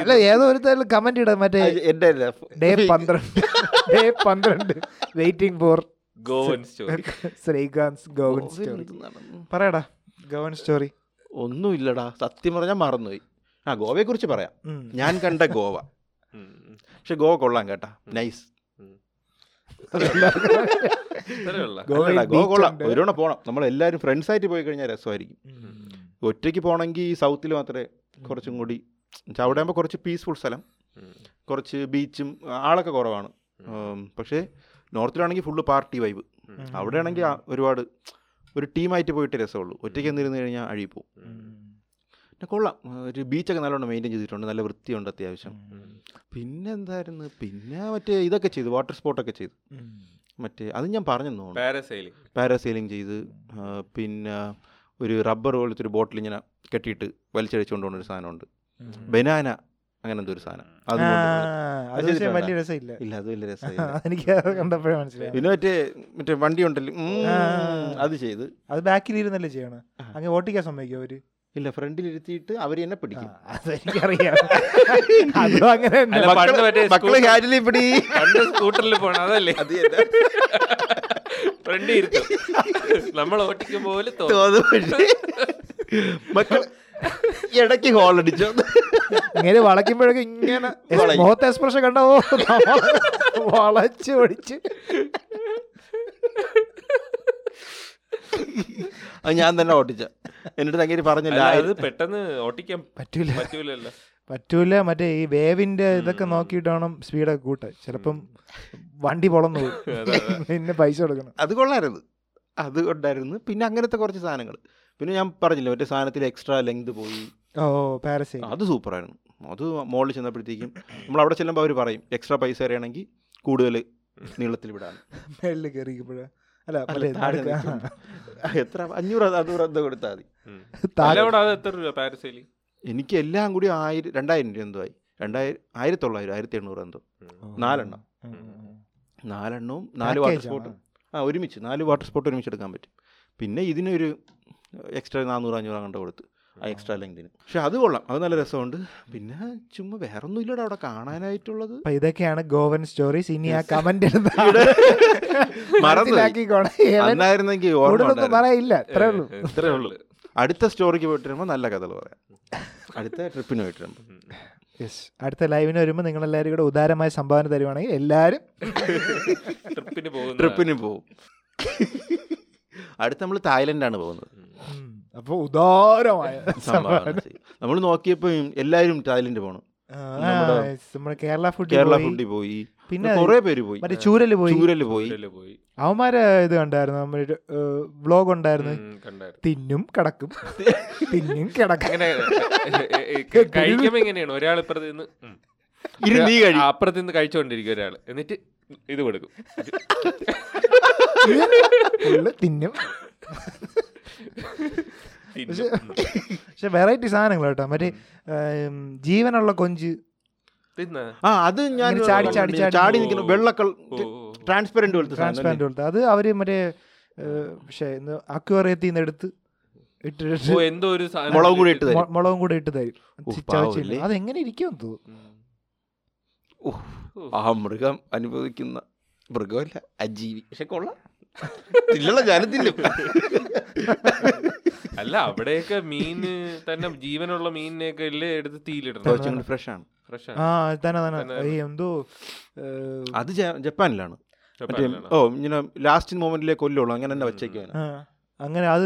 അല്ല ഏതോ ഒരു കമന്റ് ഇടാം മറ്റേ എന്റെ. ഡേ പന്ത്രണ്ട്. ഡേ പന്ത്രണ്ട്. Waiting for Goan story. Sreekanth Goan story. പറയടാ ഗോവൻ സ്റ്റോറി. ഒന്നുമില്ലടാ. സത്യം പറഞ്ഞാൽ മറന്നുപോയി. ആ ഗോവയെ കുറിച്ച് പറയാം ഞാൻ കണ്ട ഗോവ. പക്ഷെ ഗോവ കൊള്ളാം കേട്ടാ. നൈസ് ഗോവയിൽ അല്ലടാ, ഗോവ beach കൊള്ളാം ഉണ്ട്. ഒരു തവണ പോണം നമ്മൾ എല്ലാവരും ഫ്രണ്ട്സ് ആയിട്ട് പോയി കഴിഞ്ഞാൽ രസമായിരിക്കും. ഒറ്റയ്ക്ക് പോകണമെങ്കിൽ ഈ സൗത്തിൽ മാത്രമേ കുറച്ചും കൂടി അവിടെ ആകുമ്പോൾ കുറച്ച് പീസ്ഫുൾ സ്ഥലം. കുറച്ച് ബീച്ചും ആളൊക്കെ കുറവാണ്. പക്ഷേ നോർത്തിലാണെങ്കിൽ ഫുള്ള് പാർട്ടി വൈബ് അവിടെയാണെങ്കിൽ ഒരുപാട് ഒരു ടീമായിട്ട് പോയിട്ട് രസമുള്ളൂ. ഒറ്റയ്ക്ക് എന്നിരുന്ന് കഴിഞ്ഞാൽ അഴി പോവും പിന്നെ കൊള്ളാം. ഒരു ബീച്ചൊക്കെ നല്ലോണം മെയിന്റെയിൻ ചെയ്തിട്ടുണ്ട്. നല്ല വൃത്തിയുണ്ട് അത്യാവശ്യം. പിന്നെ എന്തായിരുന്നു? പിന്നെ മറ്റേ ഇതൊക്കെ ചെയ്തു. വാട്ടർ സ്പോർട്ടൊക്കെ ചെയ്തു. മറ്റേ അത് ഞാൻ പറഞ്ഞു പാരസൈലിംഗ് പാരാസെയിലിംഗ് ചെയ്ത്. പിന്നെ ഒരു റബ്ബർ പോലത്തെ ഒരു ബോട്ടിൽ ഇങ്ങനെ കെട്ടിയിട്ട് വലിച്ചടിച്ചുകൊണ്ട് പോകുന്ന ഒരു സാധനമുണ്ട് ബനാന അങ്ങനെ എന്തോ ഒരു സാധനം? വലിയ രസമില്ല. ഇല്ല അത് വലിയ രസമില്ല. എനിക്ക് കണ്ടപ്പോഴേ മനസ്സിലായി. പിന്നെ മറ്റേ മറ്റേ വണ്ടി ഉണ്ടല്ലോ ആ. അത് ചെയ്ത്. അത് ബാക്കിൽ ഇരുന്നല്ലേ ചെയ്യണം. അങ്ങനെ ഓട്ടിക്കാൻ സമ്മതിക്കും അവർ? ഇല്ല ഫ്രണ്ടിൽ ഇരുത്തിയിട്ട് അവർ എന്നെ പിടിക്കും. അതെനിക്കറിയാം. അതും അങ്ങനെ മക്കൾ ഹാൻഡിലിൽ പിടി. പണ്ട് സ്കൂട്ടറിൽ പോണം അതല്ലേ? അത് തന്നെ. ഫ്രണ്ട് ഇരുത്തും നമ്മൾ ഓട്ടിക്കും പോലെ തോന്നും. മക്കൾ ഇടയ്ക്ക് ഹോൾ അടിച്ചു? ഇങ്ങനെ വളയ്ക്കുമ്പോഴൊക്കെ ഇങ്ങനെ. മുഖത്തെ എക്സ്പ്രഷൻ കണ്ടോ വളച്ച് ഒടിച്ച്. അത് ഞാൻ തന്നെ ഓട്ടിച്ച എന്നിട്ട് തങ്ങി പറഞ്ഞില്ല അത് പെട്ടെന്ന് ഓട്ടിക്കാൻ പറ്റൂല. പറ്റൂലല്ലോ. പറ്റൂല മറ്റേ ഈ വേവിന്റെ ഇതൊക്കെ നോക്കിയിട്ട് വേണം സ്പീഡൊക്കെ കൂട്ടാൻ. ചിലപ്പം വണ്ടി പൊളന്നു പോകും. പിന്നെ പൈസ കൊടുക്കണം. അത് കൊള്ളായിരുന്നു. അത് ഉണ്ടായിരുന്നു പിന്നെ അങ്ങനത്തെ കുറച്ച് സാധനങ്ങൾ പിന്നെ ഞാൻ പറഞ്ഞില്ല മറ്റേ സാധനത്തിൽ എക്സ്ട്രാ ലെങ്ത് പോയി. ഓ പാരസൈൽ അത് സൂപ്പറായിരുന്നു. അത് മോളിൽ ചെന്നപ്പോഴത്തേക്കും നമ്മൾ അവിടെ ചെല്ലുമ്പോൾ അവർ പറയും എക്സ്ട്രാ പൈസ അറിയണമെങ്കിൽ കൂടുതൽ നീളത്തിൽ വിടാൻ മേളിൽ കയറിയപ്പോഴാ അല്ല. എത്ര അഞ്ഞൂറ് അഞ്ഞൂറ് എന്തോ കൊടുത്താൽ മതി. എത്ര രൂപ പാരസൈലി? എനിക്ക് എല്ലാം കൂടി ആയിരം രണ്ടായിരം രൂപ എന്തോ ആയി. രണ്ടായിരം ആയിരത്തി തൊള്ളായിരം ആയിരത്തി എണ്ണൂറ് എന്തോ നാലെണ്ണം. നാലെണ്ണവും നാല് വാട്ടർ സ്പോട്ട് സ്പോട്ടും ആ ഒരുമിച്ച്. നാല് വാട്ടർ സ്പോട്ട് ഒരുമിച്ച് എടുക്കാൻ പറ്റും. പിന്നെ ഇതിനൊരു എക്സ്ട്രാ നാനൂറ് അഞ്ഞൂറ് അങ്ങോട്ട് കൊടുത്ത്. ആ എക്സ്ട്രാ ലെങ്തിന് പക്ഷെ അത് കൊള്ളാം. അത് നല്ല രസമുണ്ട്. പിന്നെ ചുമ്മാ വേറെ ഒന്നും ഇല്ലടാ അവിടെ കാണാനായിട്ടുള്ളത്. അപ്പൊ ഇതൊക്കെയാണ് ഗോവൻ സ്റ്റോറീസ്. ഇനി ആ കമന്റ് ഉണ്ടായിരുന്നു. പറയില്ല. ഇത്രേ ഉള്ളൂ. ഇത്രേ ഉള്ളൂ. അടുത്ത സ്റ്റോറിക്ക് പോയിട്ട് വരുമ്പോൾ നല്ല കഥകൾ പറയാം. അടുത്ത ട്രിപ്പിന് പോയിട്ട് വരുമ്പോൾ യെസ് അടുത്ത ലൈവിന് വരുമ്പോൾ നിങ്ങൾ എല്ലാവരും കൂടെ ഉദാരമായ സംഭാവന തരുവാണെങ്കിൽ എല്ലാവരും ട്രിപ്പിന് പോകും ട്രിപ്പിന് പോകും. അടുത്ത് നമ്മൾ തായ്ലൻഡാണ് പോകുന്നത്. അപ്പോൾ ഉദാരമായ സംഭവമാണ് നമ്മൾ നോക്കിയപ്പോ എല്ലാരും തായ്ലൻഡ് പോണം. നമ്മുടെ കേരള ഫുഡ് കേരള ഫുഡിൽ പോയി. പിന്നെ കുറെ പേര് പോയി. മറ്റേ ചൂരൽ പോയി. ചൂരൽ പോയി. അവന്മാരെ ഇത് കണ്ടായിരുന്നു? നമ്മുടെ വ്ലോഗ് ഉണ്ടായിരുന്നു. തിന്നും കിടക്കും. <laughs> തിന്നും കിടക്കും. <laughs> കഴിക്കുമ്പോ എങ്ങനെയാണ്? ഒരാൾ ഇപ്പുറത്ത് നിന്ന് അപ്പുറത്ത് നിന്ന് കഴിച്ചുകൊണ്ടിരിക്കും ഒരാൾ എന്നിട്ട് ഇത് കൊടുക്കും. <laughs> തിന്നും. പക്ഷെ. പക്ഷെ വെറൈറ്റി സാധനങ്ങൾ കേട്ടോ മറ്റേ ജീവനുള്ള കൊഞ്ച്? ആ അത് ഞാൻ ചാടി, ചാടി, ചാടി. നിൽക്കുന്നു വെള്ളക്കൾ. ട്രാൻസ്പെറന്റ് പോലത്തെ ട്രാൻസ്പെറന്റ് പോലത്തെ അത് അവർ മറ്റേ പക്ഷെ അക്വേറിയത്തിൽ നിന്ന് എടുത്ത് എന്തോ ഒരു മുളകും കൂടി ഇട്ട് തരും. മുളകും കൂടെ ഇട്ട് തരും ഉഫ്, ചി- ചവച്ച് പാവമില്ലേ? തിന്നും. അതെങ്ങനെ ഇരിക്കും തോന്നുന്നു. ആ മൃഗം അനുഭവിക്കുന്ന മൃഗമല്ല അജീവി പക്ഷെ കൊള്ളാം ഇല്ലല്ലോ ഞാനും തിന്നും അല്ല അവിടെയൊക്കെ മീൻ തന്നെ ജീവനുള്ള മീനിനെയൊക്കെ അല്ലേ എടുത്ത് തീയിലിടണം. ഫ്രഷ് ആണ് ഫ്രഷ് ആ തന്നെ തന്നെ. എന്തോ അത് ജപ്പാനിലാണ്. ഓ ഇങ്ങനെ ലാസ്റ്റ് മൊമെന്റിലെ കൊല്ലുള്ളൂ. അങ്ങനെ തന്നെ വെച്ചേക്കാണ് അങ്ങനെ അത്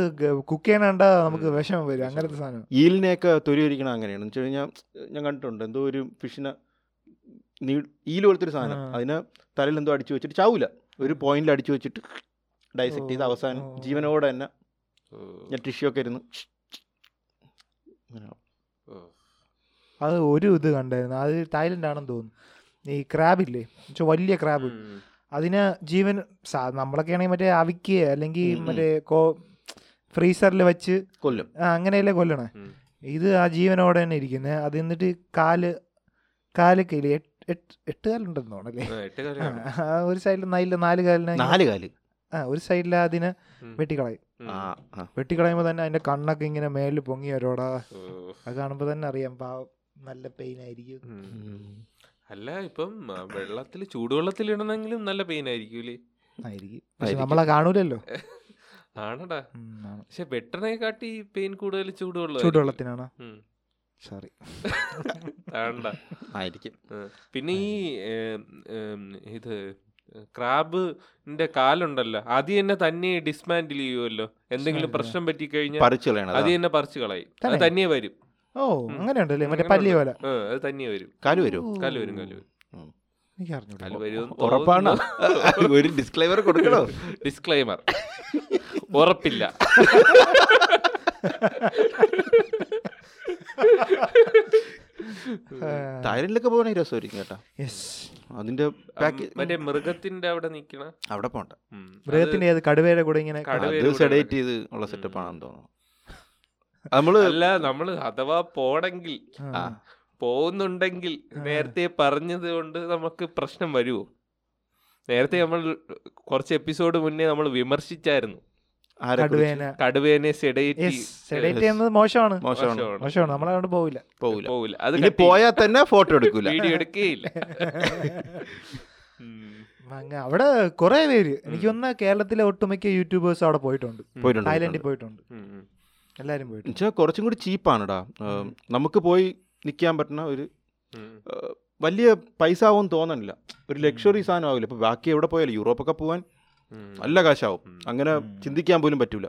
കുക്ക് ചെയ്യണണ്ട നമുക്ക് വിഷമം വരും. അങ്ങനത്തെ സാധനം. ഈലിനെയൊക്കെ തൊലി ഒരിക്കണം അങ്ങനെയാണ്. എന്ന് വെച്ച് കഴിഞ്ഞാൽ ഞാൻ കണ്ടിട്ടുണ്ട് എന്തോ ഒരു ഫിഷിനെ നീ ഈൽ പോലത്തെ ഒരു സാധനം അതിനെ തലയിൽ എന്തോ അടിച്ചു വെച്ചിട്ട് ചാവൂല. ഒരു പോയിന്റിൽ അടിച്ചു വെച്ചിട്ട് ഡൈസെക്ട് ചെയ്ത് അവസാനം. ജീവനോടെ തന്നെ ഞാൻ ടിഷ്യൂ ഒക്കെ ഇരുന്ന്. അത് ഒരു ഇത് കണ്ടായിരുന്നു. അത് തായ്ലൻഡ് ആണെന്ന് തോന്നുന്നു. ഈ ക്രാബ് ഇല്ലേ? വലിയ ക്രാബ് അതിന് ജീവൻ നമ്മളൊക്കെ ആണെങ്കിൽ മറ്റേ അവിക്കുക അല്ലെങ്കിൽ. മറ്റേ കോ ഫ്രീസറിൽ വെച്ച് കൊല്ലും. ആ, അങ്ങനെയല്ലേ കൊല്ലണേ? ഇത് ആ ജീവനോടെ തന്നെ ഇരിക്കുന്നത് അത് എന്നിട്ട് കാൽ കാൽ കയ്യിൽ എട്ട് എട്ട് കാലുണ്ടെന്ന് തോന്നല്ലേ എട്ട് ആ, കാലാണ് ഒരു സൈഡിൽ നാല് നാല് കാലിന് നാല് കാൽ. ആ ഒരു സൈഡിൽ അതിനെ. വെട്ടിക്കളയും. വെട്ടിക്കളയുമ്പോൾ തന്നെ അതിന്റെ കണ്ണൊക്കെ ഇങ്ങനെ മേലിൽ പൊങ്ങി വരോടാ. അത് കാണുമ്പോൾ തന്നെ അറിയാം പാവം നല്ല പെയിൻ ആയിരിക്കും. അല്ല ഇപ്പം വെള്ളത്തിൽ ചൂടുവെള്ളത്തിൽ ഇടണമെങ്കിലും നല്ല പെയിൻ ആയിരിക്കൂലേ ആയിരിക്കും. പക്ഷെ. നമ്മളെ കാണൂലല്ലോ. <laughs> ആണടാ. പക്ഷെ വെട്ടണെ കാട്ടി പെയിൻ കൂടുതൽ ചൂടുവെള്ളം ചൂടുവെള്ളത്തിനാണ്. സോറി <laughs> ആണടാ. ആയിരിക്കും. പിന്നെ ഈ ഇത് ക്രാബിന്റെ കാലുണ്ടല്ലോ അത് തന്നെ തന്നെ ഡിസ്മാൻഡിൽ ചെയ്യുമല്ലോ എന്തെങ്കിലും പ്രശ്നം പറ്റി കഴിഞ്ഞാൽ അത് തന്നെ പറിച്ചു കളയും. അത് തന്നെ? വരും. ഓ അങ്ങനെ ഉണ്ടല്ലേ മറ്റേ പല്ലി പോലെ അത് തന്നെ വരും. കാൽ വരും കാൽ വരും. കാൽ വരും ഉറപ്പാണോ? ഒരു ഡിസ്ക്ലൈമർ കൊടുക്കണോ? ഡിസ്ക്ലൈമർ ഉറപ്പില്ല. <laughs> തായ്ലൻഡിലൊക്കെ പോകണേ രസമായിരിക്കും കേട്ടോ. യെസ് അതിന്റെ മറ്റേ മൃഗത്തിന്റെ അവിടെ നിക്കണ? അവിടെ പോണ്ട. മൃഗത്തിന്റെ ഏത്? കടുവയുടെ കൂടെ ഇങ്ങനെ സെഡേറ്റ് ചെയ്ത് ഉള്ള സെറ്റപ്പ് ആണെന്ന് തോന്നുന്നു. നമ്മൾ അല്ല നമ്മൾ അഥവാ പോണെങ്കിൽ. പോകുന്നുണ്ടെങ്കിൽ നേരത്തെ പറഞ്ഞത് കൊണ്ട് നമുക്ക് പ്രശ്നം വരുമോ നേരത്തെ നമ്മൾ കുറച്ച് എപ്പിസോഡ് മുന്നേ നമ്മൾ വിമർശിച്ചായിരുന്നു? കടുവേന. കടുവേനെ സെഡേറ്റ് ചെയ്യുന്നത് മോശമാണ്. മോശമാണ്. നമ്മൾ അങ്ങോട്ട് പോവില്ല. പോവില്ല. പോവില്ല. അത് പോയാൽ തന്നെ ഫോട്ടോ എടുക്കൂല. വീഡിയോ എടുക്കുകയില്ല. <laughs> അവിടെ കുറെ പേര്. എനിക്ക് ഒന്ന് കേരളത്തിലെ ഒട്ടുമിക്ക യൂട്യൂബേഴ്സ് അവിടെ പോയിട്ടുണ്ട്. പോയിട്ടുണ്ട് തായ്ലൻഡിൽ പോയിട്ടുണ്ട്. എല്ലാരും പോയിട്ടുണ്ട്. കുറച്ചും കൂടി ചീപ്പാണെടാ. നമുക്ക് പോയി നിൽക്കാൻ പറ്റുന്ന ഒരു വലിയ പൈസ ആവും തോന്നണില്ല. ഒരു ലക്ഷറി സാധനം ആവില്ല ഇപ്പൊ ബാക്കി എവിടെ പോയാലും യൂറോപ്പൊക്കെ പോകാൻ ഉം. നല്ല കാശാവും. അങ്ങനെ ചിന്തിക്കാൻ പോലും പറ്റൂല.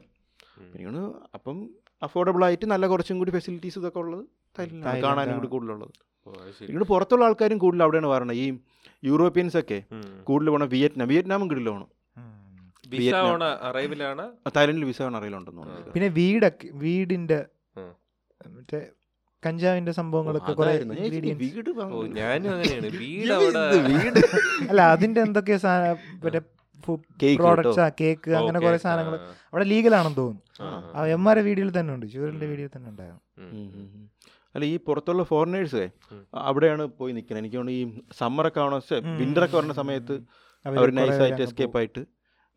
പിന്നെയാണ് അപ്പം അഫോർഡബിൾ ആയിട്ട് നല്ല കുറച്ചും കൂടി ഫെസിലിറ്റീസ് ഇതൊക്കെ ഉള്ളത് കാണാനും. കൂടി കൂടുതലുള്ളത്. ഇങ്ങോട്ട് പുറത്തുള്ള ആൾക്കാരും കൂടുതൽ അവിടെയാണ് പറയുന്നത് ഈ യൂറോപ്യൻസ് ഒക്കെ. കൂടുതൽ പോകണം വിയറ്റ്നാം വിയറ്റ്നാമും കൂടുതൽ പോകണം വിസ ഓണ അറൈവലാണ് തായ്ലൻഡിൽ വിസ അറിയിലുണ്ടെന്ന് തോന്നുന്നു. പിന്നെ വീടൊക്കെ വീടിന്റെ. മറ്റേ കഞ്ചാവിന്റെ സംഭവങ്ങളൊക്കെ <laughs> വീട് അല്ല അതിന്റെ എന്തൊക്കെയാ മറ്റേ കേക്ക് ആ കേക്ക് അങ്ങനെ. കുറെ സാധനങ്ങൾ അവിടെ അവിടെ ലീഗലാണെന്ന് തോന്നുന്നു. എമ്മാരെ വീഡിയോയിൽ തന്നെ ഉണ്ട്. ചൂരലിന്റെ വീഡിയോയിൽ തന്നെ ഉണ്ടായിരുന്നു. അല്ല ഈ പുറത്തുള്ള ഫോറിനേഴ്സ് അവിടെയാണ് പോയി നിൽക്കുന്നത്. എനിക്ക് തോന്നുന്നു ഈ സമ്മറൊക്കെ ആവണ വിന്റർ വിന്ററൊക്കെ വരുന്ന സമയത്ത് അവർ നൈസായിട്ട് എസ്കേപ്പ് ആയിട്ട്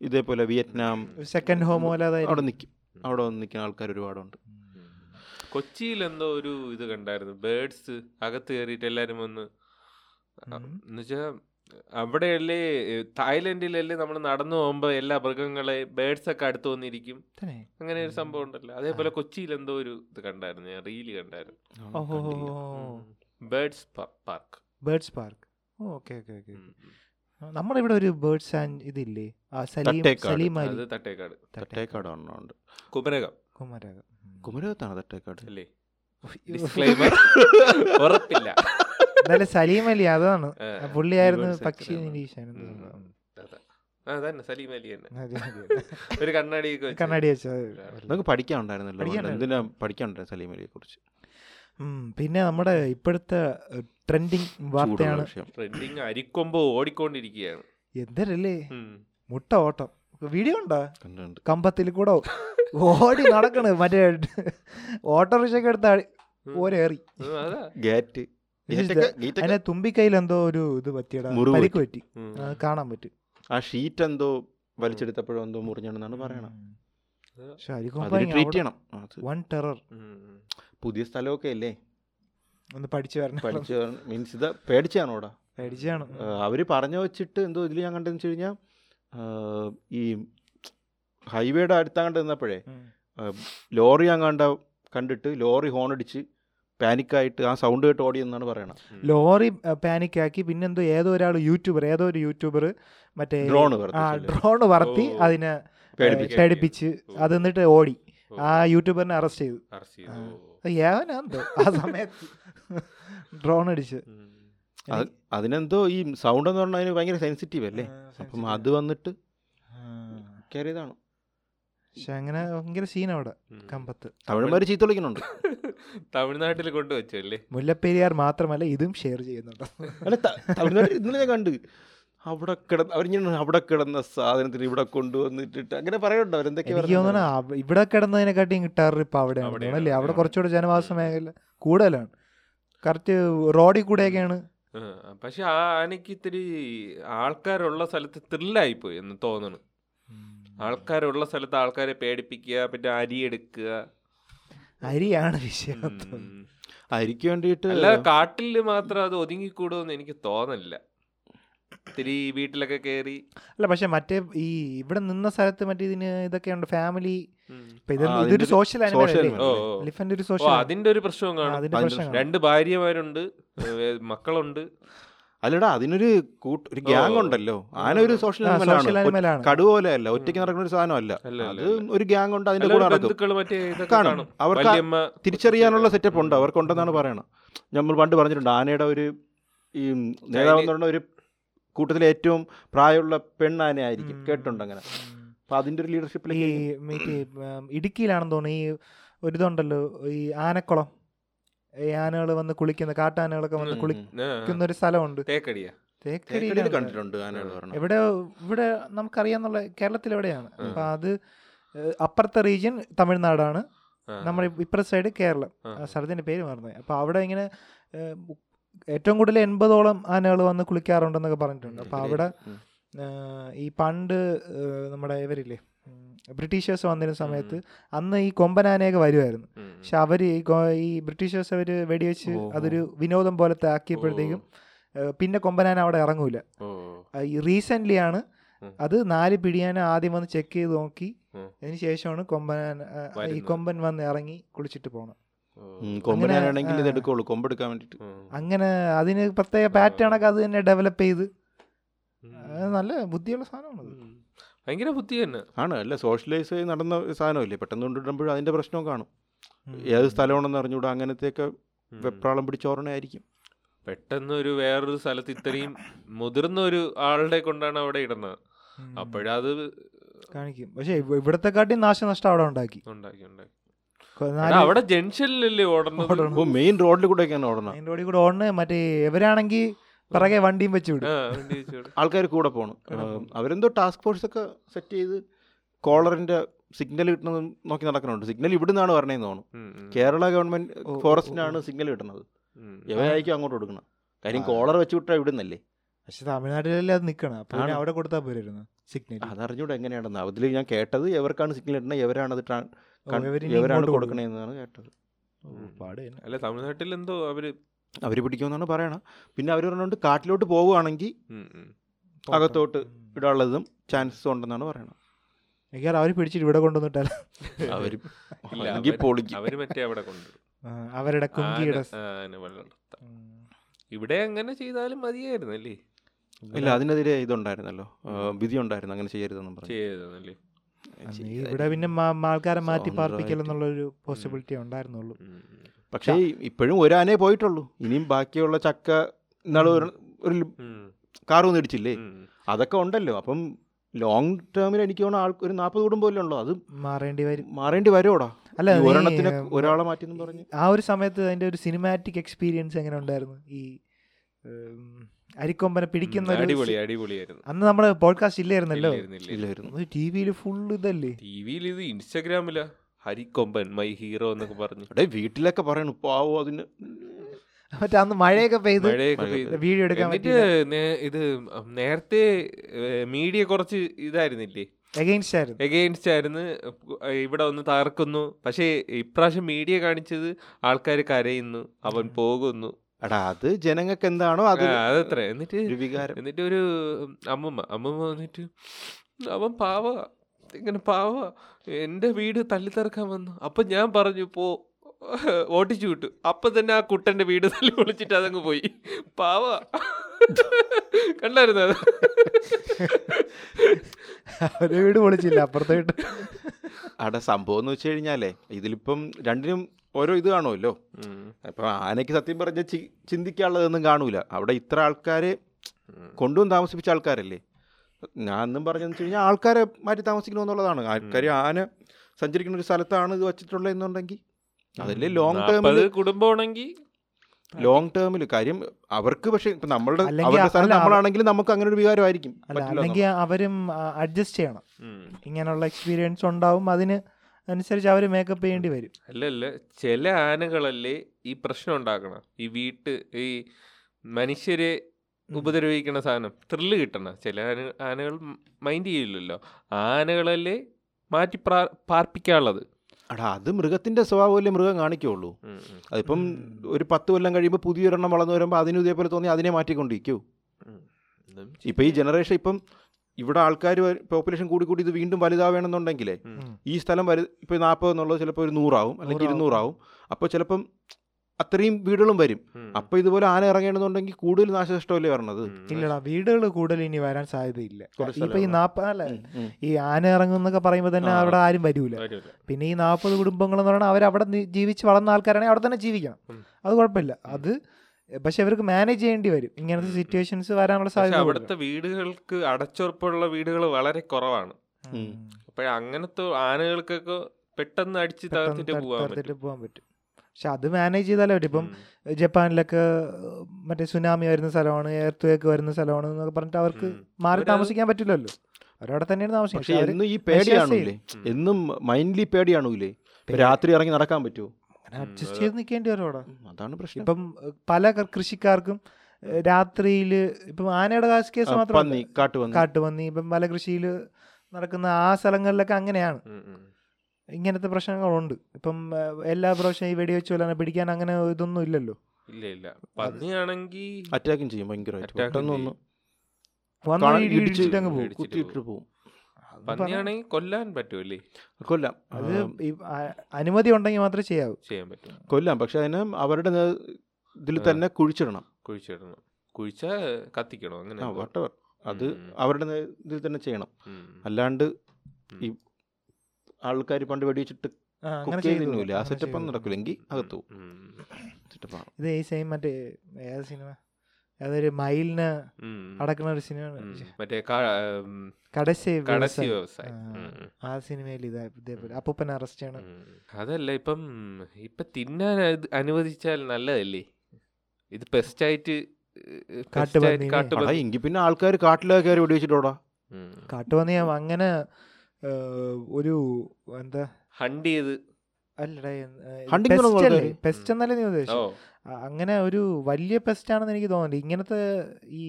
ഇതേപോലെ വിയറ്റ്നാം സെക്കൻഡ് ഹോം പോലെ അവിടെ നിൽക്കും അവിടെ വന്ന് നിൽക്കുന്ന ആൾക്കാർ ഒരുപാടുണ്ട്. കൊച്ചിയിൽ എന്തോ ഒരു ഇത് കണ്ടായിരുന്നു. ബേർഡ്സ് അകത്ത് കയറിയിട്ട് എല്ലാരും വന്ന് ഉം. അവിടെയല്ലേ തായ്ലൻഡിലല്ലേ നമ്മൾ നടന്നു പോകുമ്പോ എല്ലാ മൃഗങ്ങളെ ബേർഡ്സ് ഒക്കെ അടുത്ത് വന്നിരിക്കും. തന്നെ. അങ്ങനെ ഒരു സംഭവം ഉണ്ടല്ലോ. അതേപോലെ കൊച്ചിയിൽ എന്തോ ഒരു ഇത് കണ്ടായിരുന്നു ഞാൻ റീൽ കണ്ടായിരുന്നു. ഓഹോ birds park birds park okay okay okay. നമ്മുടെ ഇവിടെ ഒരു ബേർഡ്സ് ആൻഡ് ഇതില്ലേ? സലീം തട്ടേക്കാട്. തട്ടേക്കാട്. തട്ടേക്കാട് ഉണ്ട് കുമരകം. കുമരകം. കുമരകത്താണ് തട്ടേക്കാട്. അല്ലേ. ഡിസ്ക്ലൈമർ ഉറപ്പില്ല. എന്തായാലും സലീം അലി അതാണ്. പുള്ളിയായിരുന്നു പക്ഷി നിരീക്ഷണം നിരീക്ഷകൻ. ഒരു. കണ്ണാടി നമുക്ക് പഠിക്കാനുണ്ടായിരുന്നല്ലോ. എന്തിനാ പഠിക്കാനുണ്ടായിരുന്നു സലീം അലിയെ കുറിച്ച്? പിന്നെ നമ്മുടെ ഇപ്പോഴത്തെ ട്രെൻഡിങ് വാർത്തയാണ്. ട്രെൻഡിങ് അരിക്കൊമ്പ് ഓടിക്കൊണ്ടിരിക്കുകയാണ്. എന്തരല്ലേ? മുട്ട ഓട്ടം. വീഡിയോ ഉണ്ടോ? കമ്പത്തിൽ കൂടെ ഓടി നടക്കണ്. മറ്റേ ഓട്ടോറിക്ഷയൊക്കെ എടുത്ത ഓരേറി. ഗേറ്റ്. അതിന്റെ തുമ്പിക്കൈയിൽ എന്തോ ഒരു ഇത് പറ്റിയടാ. പരിക്ക് പറ്റി. കാണാൻ പറ്റും. ആ ഷീറ്റ് എന്തോ വലിച്ചെടുത്തപ്പോഴോ എന്തോ മുറിഞ്ഞാണെന്നാണ് പറയണം പക്ഷെ ട്രീറ്റ് ചെയ്യണം. വൺ ടെറർ പുതിയ സ്ഥലമൊക്കെ അല്ലേ? ഒന്ന് പഠിച്ചു വരണം. പഠിച്ച് മീൻസ് ഇത് പേടിച്ചാണോടാ പേടിച്ചാണ്. അവർ പറഞ്ഞു വെച്ചിട്ട് എന്തോ ഇതിൽ ഞാൻ കണ്ടെന്ന് വെച്ച് കഴിഞ്ഞാൽ ഈ ഹൈവേയുടെ അടുത്താണ്ട് നിന്നപ്പോഴേ. ലോറി അങ്ങാണ്ട കണ്ടിട്ട് ലോറി ഹോൺ അടിച്ച് പാനിക്കായിട്ട് ആ സൗണ്ട് കേട്ട് ഓടിയെന്നാണ് പറയുന്നത് ലോറി പാനിക്കാക്കി പിന്നെന്തോ ഏതോ ഒരാൾ യൂട്യൂബർ ഏതോ ഒരു യൂട്യൂബർ മറ്റേ ഡ്രോൺ ആ ഡ്രോൺ പറത്തി അതിനെ പേടിപ്പിച്ച്. അത് എന്നിട്ട് ഓടി. ആ യൂട്യൂബറിനെ അറസ്റ്റ് ചെയ്തു. അറസ്റ്റ് ചെയ്തു. ആ. ഏവനാന്തോ ആ സമയത്ത് ഡ്രോൺ അടിച്ച്. അതിനെന്തോ ഈ സൗണ്ട് എന്ന് പറഞ്ഞാൽ അതിന് ഭയങ്കര സെൻസിറ്റീവ് അല്ലേ? അപ്പം അത് വന്നിട്ട്. കയറിയതാണ് പക്ഷെ അങ്ങനെ ഭയങ്കര സീൻ അവിടെ കമ്പത്ത്. തമിഴന്മാർ ചീത്ത വിളിക്കുന്നുണ്ട്. <laughs> തമിഴ്നാട്ടിൽ കൊണ്ടുവച്ചല്ലേ? മുല്ലപ്പെരിയാർ മാത്രമല്ല ഇതും ഷെയർ ചെയ്യുന്നുണ്ട്. അല്ല തമിഴ്നാട്ടിൽ ഇന്നലെ ഞാൻ കണ്ട്. അവിടെ കിടന്ന് അവരിങ്ങനെ അവിടെ കിടന്ന സാധനത്തിന് ഇവിടെ കൊണ്ടുവന്നിട്ടിട്ട് അങ്ങനെ പറയണ്ടോ അവരെന്തൊക്കെയാ ഇവിടെ കിടന്നതിനെക്കാട്ടിയും കിട്ടാറ് ഇപ്പൊ അവിടെയാണ്. അവിടെയാണ്. അല്ലേ? അവിടെ. കുറച്ചുകൂടെ ജനവാസ മേഖല കൂടുതലാണ്. കറക്റ്റ് റോഡിൽ കൂടെയൊക്കെയാണ്. പക്ഷെ ആ ആനയ്ക്ക് ഇത്തിരി ആൾക്കാരുള്ള സ്ഥലത്ത് ത്രില്ലായി പോയി എന്ന് തോന്നുന്നു. ആൾക്കാരുള്ള സ്ഥലത്ത് ആൾക്കാരെ പേടിപ്പിക്കുക പിന്നെ അരി എടുക്കുക. അരിയാണ് വിഷയം. അരിക്ക് വേണ്ടിയിട്ട് അല്ല കാട്ടിൽ മാത്രം അത് ഒതുങ്ങിക്കൂടുമെന്ന് എനിക്ക് തോന്നില്ല ഇത്തിരി വീട്ടിലൊക്കെ കയറി അല്ല പക്ഷെ മറ്റേ ഈ ഇവിടെ നിന്ന സ്ഥലത്ത് മറ്റേ ഇതിന് ഇതൊക്കെയുണ്ട് ഫാമിലി ഉം. ഇപ്പൊ ഇത് ആ, ഇതൊരു അതിന്റെ സോഷ്യൽ. എലിഫന്റ് ഒരു സോഷ്യൽ അതിന്റെ ഒരു പ്രശ്നവും കാണും. പ്രശ്നം രണ്ട് ഭാര്യമാരുണ്ട് മക്കളുണ്ട്. അല്ലടാ അതിനൊരു കൂട്ട് ഒരു ഗ്യാങ് ഉണ്ടല്ലോ. ആന ഒരു സോഷ്യൽ സോഷ്യൽ അനിമലാണ് അനിമലാണ് കടു പോലെ അല്ല ഒറ്റയ്ക്ക് നടക്കുന്ന ഒരു സാധനമല്ല. അത് ഒരു ഗ്യാങ് ഉണ്ട് അതിന്റെ കൂടെ നടക്കും. ബന്ധുക്കൾ മറ്റേ ഇതൊക്കെ കാണും. അവർക്ക് തിരിച്ചറിയാനുള്ള സെറ്റപ്പ് ഉണ്ട്. അവർക്കുണ്ടെന്നാണ് പറയണത്. നമ്മൾ പണ്ട് പറഞ്ഞിട്ടുണ്ട് ആനയുടെ ഒരു ഈ നേതാവ് എന്ന് പറഞ്ഞ ഒരു കൂട്ടത്തിലെ ഏറ്റവും പ്രായമുള്ള പെണ്ണാനയായിരിക്കും കേട്ടിട്ടുണ്ട് അങ്ങനെ അപ്പൊ അതിന്റെ ഒരു ഈ ലീഡർഷിപ്പിലേക്ക് ഇടുക്കിയിലാണെന്ന് തോന്നുന്നു. ഈ ഒരിതുണ്ടല്ലോ ഈ ആനക്കുളം. ആനകൾ വന്ന് കുളിക്കുന്ന കാട്ടാനകളൊക്കെ വന്ന് കുളിക്കുന്ന ഒരു സ്ഥലമുണ്ട്. തേക്കടിയാ. കണ്ടിട്ടുണ്ട് ഇവിടെ ഇവിടെ നമുക്കറിയാന്നുള്ള കേരളത്തിൽ എവിടെയാണ്. അപ്പൊ അത് അപ്പുറത്തെ റീജിയൻ തമിഴ്നാടാണ്. നമ്മുടെ ഇപ്പുറത്തെ സൈഡ് കേരളം. ആ. സ്ഥലത്തിന്റെ പേര് മറന്നത് അപ്പൊ അവിടെ ഇങ്ങനെ ഏറ്റവും കൂടുതൽ എൺപതോളം ആനകൾ വന്ന് കുളിക്കാറുണ്ടെന്നൊക്കെ പറഞ്ഞിട്ടുണ്ട്. അപ്പൊ അവിടെ ഈ പണ്ട് നമ്മുടെ ഇവരില്ലേ ബ്രിട്ടീഷേഴ്സ് വന്നിരുന്ന സമയത്ത് അന്ന് ഈ കൊമ്പനാനയൊക്കെ വരുമായിരുന്നു പക്ഷെ അവർ ഈ ബ്രിട്ടീഷേഴ്സ് അവർ വെടിവെച്ച്. അതൊരു വിനോദം പോലത്തെ ആക്കിയപ്പോഴത്തേക്കും പിന്നെ കൊമ്പനാന അവിടെ ഇറങ്ങൂല. ഈ റീസെന്റ്ലി ആണ് അത് നാല് പിടിയാന ആദ്യം വന്ന് ചെക്ക് ചെയ്ത് നോക്കി. അതിന് ശേഷമാണ് കൊമ്പനാന ഈ കൊമ്പൻ വന്ന് ഇറങ്ങി കുളിച്ചിട്ട് പോകണം ഇത്. എടുക്കുള്ളൂ കൊമ്പെടുക്കാൻ വേണ്ടിട്ട്. അങ്ങനെ അതിന് പ്രത്യേക പാറ്റേൺ ഒക്കെ അത് തന്നെ ഡെവലപ്പ് ചെയ്ത്. നല്ല ബുദ്ധിയുള്ള സാധനമാണ് ഉം. ഭയങ്കര ബുദ്ധി തന്നെ. ആണ്. അല്ല സോഷ്യലൈസ് നടന്ന സാധനമില്ലേ? പെട്ടെന്ന് കൊണ്ടിടുമ്പോഴും അതിന്റെ പ്രശ്നവും കാണും. ഏത് സ്ഥലമാണെന്ന് അറിഞ്ഞൂടാ അങ്ങനത്തെയൊക്കെ. വെപ്രാളം പിടിച്ചോറണയായിരിക്കും പെട്ടെന്ന് ഒരു വേറൊരു സ്ഥലത്ത് ഇത്രയും മുതിർന്ന ഒരു ആളുടെ കൊണ്ടാണ് അവിടെ ഇടുന്നത്. അപ്പോഴത് കാണിക്കും. പക്ഷെ ഇവിടത്തെ കാട്ടി നാശനഷ്ടം അവിടെ ഉണ്ടാക്കി. ഉണ്ടാക്കി ഉണ്ടാക്കി. അവിടെ ജംഗ്ഷനിലല്ലേ ഓടുന്നത് ഓടണം. മെയിൻ റോഡിൽ കൂടെ ഓടണം മെയിൻ റോഡിൽ കൂടെ ഓടണേ മറ്റേ ഇവരാണെങ്കിൽ പിറകെ വണ്ടിയും വെച്ച് വിടും. ആൾക്കാർ കൂടെ പോകണം പോണം. അവരെന്തോ ടാസ്ക് ഫോഴ്സ് ഒക്കെ സെറ്റ് ചെയ്ത് കോളറിന്റെ സിഗ്നൽ കിട്ടുന്നത് നോക്കി നടക്കുന്നുണ്ട്. സിഗ്നൽ ഇവിടുന്നാണ് പറഞ്ഞതെന്ന് തോന്നുന്നു. കേരള ഗവൺമെന്റ് ഫോറസ്റ്റിനാണ് സിഗ്നൽ കിട്ടുന്നത്. എവരായിരിക്കും അങ്ങോട്ട് കൊടുക്കണം? കാര്യം. കോളർ വെച്ച് വിട്ടാൽ ഇവിടുന്നല്ലേ? പക്ഷെ തമിഴ്നാട്ടിലല്ലേ അത് നിക്കണം. അപ്പൊ പിന്നെ ആണ്. അവിടെ കൊടുത്താൽ പോരായിരുന്നു സിഗ്നൽ അതറിഞ്ഞൂടെ എങ്ങനെയാണെന്ന്. അതിൽ ഞാൻ കേട്ടത് എവർക്കാണ് സിഗ്നൽ ഇടുന്നത് എവരാണ് അത് എവരാണ് കൊടുക്കണേന്നാണ് കേട്ടത്. അല്ല തമിഴ്നാട്ടിൽ എന്തോ അവർ അവർ പിടിക്കുമെന്നാണ് പറയണത്. പിന്നെ അവർ പറഞ്ഞുകൊണ്ട് കാട്ടിലോട്ട് പോവുകയാണെങ്കിൽ. അകത്തോട്ട് ഇടാനുള്ളതും ചാൻസസ് ഉണ്ടെന്നാണ് പറയണത്. മിക്കവാറും അവർ പിടിച്ചിട്ട് ഇവിടെ കൊണ്ടുവന്നിട്ടല്ല. അവർ <laughs> അവര്- മറ്റേ അവിടെ കൊണ്ട് അവരുടെ കുങ്കിയുടെ ഇവിടെ അങ്ങനെ ചെയ്താലും മതിയായിരുന്നു അല്ലേ ഇല്ല അതിനെതിരെ ഇതുണ്ടായിരുന്നല്ലോ. വിധി ഉണ്ടായിരുന്നു. അങ്ങനെ ചെയ്യരുതെന്നും പറഞ്ഞു. ഇവിടെ പിന്നെ ആൾക്കാരെ മാറ്റി. പാർപ്പിക്കൽ എന്നുള്ളൊരു പോസിബിലിറ്റി ഉണ്ടായിരുന്നുള്ളൂ. പക്ഷേ ഇപ്പോഴും ഒരാനേ പോയിട്ടുള്ളൂ. ഇനിയും ബാക്കിയുള്ള ചക്ക ഇന്നാൾ ഒരു കാർ വന്ന് ഇടിച്ചില്ലേ അതൊക്കെ ഉണ്ടല്ലോ. അപ്പം ലോങ് ടേമിൽ എനിക്ക് തോന്നുന്ന ആൾ ഒരു നാൽപ്പത് കുടുംബമല്ലേ ഉള്ളൂ. അത് മാറേണ്ടി വരും. മാറേണ്ടി വരുമോടാ അല്ല ഒരെണ്ണത്തിന് ഒരാളെ മാറ്റി പറഞ്ഞു. ആ ഒരു സമയത്ത് അതിന്റെ ഒരു സിനിമാറ്റിക് എക്സ്പീരിയൻസ് എങ്ങനെ ഉണ്ടായിരുന്നു? ഈ അരിക്കൊമ്പനെ പിടിക്കുന്ന അടിപൊളി അടിപൊളിയായിരുന്നു. അന്ന് നമ്മൾ പോഡ്കാസ്റ്റ് ഇല്ലായിരുന്നല്ലോ? ഇല്ലായിരുന്നു. ടി വിയിൽ ഫുൾ ഇതല്ലേ? ടി വിയിൽ ഇത് ഇൻസ്റ്റാഗ്രാമിലാ ഹരിക്കൊമ്പൻ മൈ ഹീറോ എന്നൊക്കെ പറഞ്ഞു. എടേ വീട്ടിലൊക്കെ പറയണു പാവോ അതിന്? മറ്റേ അന്ന് മഴയൊക്കെ പെയ്ത്. വീഡിയോ എടുക്കാൻ എന്നിട്ട് ഇത് നേരത്തെ മീഡിയ കുറച്ച് ഇതായിരുന്നില്ലേ? എഗെയിൻസ്റ്റ് ആയിരുന്നു. എഗെയിൻസ്റ്റ് ആയിരുന്നു. ഇവിടെ ഒന്ന് തകർക്കുന്നു. പക്ഷേ ഇപ്രാവശ്യം മീഡിയ കാണിച്ചത് ആൾക്കാർ കരയുന്നു അവൻ പോകുന്നു. എടാ അത് ജനങ്ങൾക്ക് എന്താണോ അത് അതത്ര. എന്നിട്ട് എന്നിട്ട് ഒരു അമ്മമ്മ അമ്മമ്മ വന്നിട്ട് അവൻ പാവ. ഇങ്ങനെ പാവ എന്റെ വീട് തല്ലിത്തറക്കാൻ വന്നു. അപ്പൊ ഞാൻ പറഞ്ഞു പോ ഓട്ടിച്ചു വിട്ടു. അപ്പൊ തന്നെ ആ കുട്ടന്റെ വീട് തല്ലി വിളിച്ചിട്ട് അതങ്ങ് പോയി. പാവ. കണ്ടായിരുന്നു അത്? അവരെ വീട് വിളിച്ചില്ല അപ്പുറത്തെ വീട്ട് അവിടെ സംഭവം എന്ന് വെച്ച് കഴിഞ്ഞാലേ ഇതിലിപ്പം രണ്ടിനും ഓരോ ഇത് കാണുമല്ലോ. അപ്പം ആനയ്ക്ക് സത്യം പറഞ്ഞ ചി- ചിന്തിക്കാനുള്ളതൊന്നും കാണൂല. അവിടെ ഇത്ര ആൾക്കാരെ ഉം. കൊണ്ടുവന്ന് താമസിപ്പിച്ച ആൾക്കാരല്ലേ? ഞാൻ എന്നും പറഞ്ഞു വെച്ച് കഴിഞ്ഞാൽ ആൾക്കാരെ മാറ്റി താമസിക്കണമെന്നുള്ളതാണ്. ആൾക്കാർ ആന സഞ്ചരിക്കുന്ന ഒരു സ്ഥലത്താണ് ഇത് വെച്ചിട്ടുള്ളത് എന്നുണ്ടെങ്കിൽ. അതല്ലേ ലോങ് ടേമിൽ കുടുംബമാണെങ്കിൽ ലോങ് ടേമിൽ കാര്യം അവർക്ക് പക്ഷെ ഇപ്പം നമ്മളുടെ അവരുടെ സ്ഥലം നമ്മളാണെങ്കിൽ നമുക്ക് അങ്ങനെ ഒരു വികാരമായിരിക്കും. അല്ലെങ്കിൽ അവരും അഡ്ജസ്റ്റ് ചെയ്യണം. ഇങ്ങനെയുള്ള എക്സ്പീരിയൻസ് ഉണ്ടാവും അതിന് അനുസരിച്ച് അവർ മേക്കപ്പ് ചെയ്യേണ്ടി വരും. അല്ലല്ല അല്ല ചില ആനകളല്ലേ ഈ പ്രശ്നം ഉണ്ടാക്കണം. ഈ വീട്ട് ഈ മനുഷ്യരെ ഉപദ്രവിക്കണ സാധനം ത്രില്ല് കിട്ടണം. ചില ആന ആനകൾ മൈൻഡ് ചെയ്യില്ലല്ലോ. ആനകളല്ലേ മാറ്റി പ്രാ- പാർപ്പിക്കാനുള്ളത്. എടാ അത് മൃഗത്തിന്റെ സ്വഭാവമല്ലേ മൃഗം കാണിക്കുള്ളൂ. അതിപ്പം ഒരു പത്ത് കൊല്ലം കഴിയുമ്പോൾ പുതിയൊരെണ്ണം വളർന്നു വരുമ്പോൾ അതിനും ഇതേപോലെ തോന്നി അതിനെ മാറ്റിക്കൊണ്ടിരിക്കൂ. ഇപ്പം ഈ ജനറേഷൻ ഇപ്പം ഇവിടെ ആൾക്കാർ പോപ്പുലേഷൻ കൂടി കൂടി ഇത് വീണ്ടും വലുതാവേണമെന്നുണ്ടെങ്കിലേ ഈ സ്ഥലം വലു ഇപ്പോൾ നാൽപ്പത് എന്നുള്ളത് ചിലപ്പോൾ ഒരു നൂറാവും അല്ലെങ്കിൽ നൂറാവും. ഇരുന്നൂറാവും. അപ്പോൾ ചിലപ്പം അത്രയും വീടുകളും വരും. അപ്പൊ ഇതുപോലെ ആന ഇറങ്ങണമെന്നുണ്ടെങ്കിൽ കൂടുതൽ നാശനഷ്ടമല്ലേ വരണത്. ഇല്ലടാ വീടുകൾ കൂടുതൽ ഇനി വരാൻ സാധ്യതയില്ല. കുറച്ച് ഇപ്പൊ ഈ സ്ഥലമാണ്. നാപ്പ അല്ല? ഉം, ഉം. ഈ ആന ഇറങ്ങുന്നൊക്കെ പറയുമ്പോൾ തന്നെ. അവിടെ ആരും വരൂല. പിന്നെ ഈ നാൽപ്പത് കുടുംബങ്ങൾ എന്ന് പറഞ്ഞാൽ അവർ അവിടെ ജീവിച്ച് വളർന്ന ആൾക്കാരാണെങ്കിൽ അവിടെ തന്നെ ജീവിക്കണം. അത് കുഴപ്പമില്ല. അത് പക്ഷെ അവർക്ക് മാനേജ് ചെയ്യേണ്ടി വരും. ഇങ്ങനത്തെ സിറ്റുവേഷൻസ് വരാനുള്ള സാധ്യത അവിടുത്തെ വീടുകൾക്ക് അടച്ചുറപ്പുള്ള വീടുകൾ വളരെ കുറവാണ്. ഉം. അപ്പൊ അങ്ങനത്തെ ആനകൾക്കൊക്കെ പെട്ടെന്ന് അടിച്ച് തകർത്തിട്ട് പോകാൻ പറ്റും. പക്ഷെ അത് മാനേജ് ചെയ്താലേ പറ്റും. ഇപ്പം. ജപ്പാനിലൊക്കെ മറ്റേ സുനാമി വരുന്ന സ്ഥലമാണ് എർത്ത് വരുന്ന സ്ഥലമാണ് എന്നൊക്കെ പറഞ്ഞിട്ട് അവർക്ക് മാറി താമസിക്കാൻ പറ്റില്ലല്ലോ. അവരവിടെ തന്നെയാണ് താമസിക്കുന്നത്. ഈ പേടിയാണല്ലേ. എന്നും മൈൻഡ്ലി പേടിയാണൂലേ രാത്രി ഇറങ്ങി നടക്കാൻ പറ്റുമോ അഡ്ജസ്റ്റ് ചെയ്ത് നിൽക്കേണ്ടി വരും അവിടെ. അതാണ് പ്രശ്നം. ഇപ്പം പല കൃഷിക്കാർക്കും രാത്രിയിൽ ഇപ്പം ആനയുടെ കാശ് കേസ് മാത്രം കാട്ടുപന്നി. ഇപ്പം പല കൃഷിയിൽ നടക്കുന്ന ആ സ്ഥലങ്ങളിലൊക്കെ അങ്ങനെയാണ്. ഇങ്ങനത്തെ പ്രശ്നങ്ങളുണ്ട്. ഇപ്പം എല്ലാ പ്രാവശ്യം ഈ വെടിവെച്ച് കൊല്ലാനെ പിടിക്കാൻ അങ്ങനെ ഇതൊന്നും ഇല്ലല്ലോ. ഇല്ല ഇല്ല. പന്നിയാണെങ്കിൽ അറ്റാക്കും ചെയ്യും ഭയങ്കരമായിട്ട്. പോകും. കുത്തിയിട്ട് പോകും. പന്നിയാണെങ്കിൽ കൊല്ലാൻ പറ്റുമല്ലേ കൊല്ലാം. അത് ഈ അനുമതി ഉണ്ടെങ്കിൽ മാത്രമേ ചെയ്യാവൂ. ചെയ്യാൻ പറ്റും. കൊല്ലാം. പക്ഷെ അതിന് അവരുടെ ഇതിൽ തന്നെ കുഴിച്ചിടണം. കുഴിച്ചിടണം. കുഴിച്ച കത്തിക്കണം അങ്ങനെ വട്ടവർ അത് അവരുടെ ഇതിൽ തന്നെ ചെയ്യണം. അല്ലാണ്ട് ഈ ആൾക്കാർ പണ്ട് വെടിവെച്ചിട്ട് കുക്ക് ചെയ്തില്ല ആ സെറ്റപ്പ് ഒന്നും നടക്കില്ലെങ്കിൽ അകത്തു സെറ്റപ്പാണ് ഇത് ഈ സെയിം മറ്റേ ഏത് സിനിമ അതൊരു മയിലിന് അടക്കുന്ന ഒരു സിനിമ. മറ്റേ കടശി വ്യവസായം. ആ, സിനിമയിൽ ഇതേപോലെ. അപ്പൂപ്പൻ അറസ്റ്റ് ചെയ്യണം അതല്ല ഇപ്പം ഇപ്പൊ തിന്നാൻ അനുവദിച്ചാൽ നല്ലതല്ലേ? ഇത് പെസ്റ്റായിട്ട് കാട്ടുപന്നീനെ. കാട്ടുപന്നി. എങ്കിൽ പിന്നെ ആൾക്കാർ കാട്ടിലൊക്കെ കയറി വെടിവെച്ചിട്ടോടാ? കാട്ടുപന്നി അങ്ങനെ ഒരു എന്താ? ഹണ്ട് ചെയ്ത് പെസ്റ്റ് എന്നല്ലേ നീ അങ്ങനെ ഒരു വലിയ പെസ്റ്റ് ആണെന്ന് എനിക്ക് തോന്നുന്നില്ല ഇങ്ങനത്തെ ഈ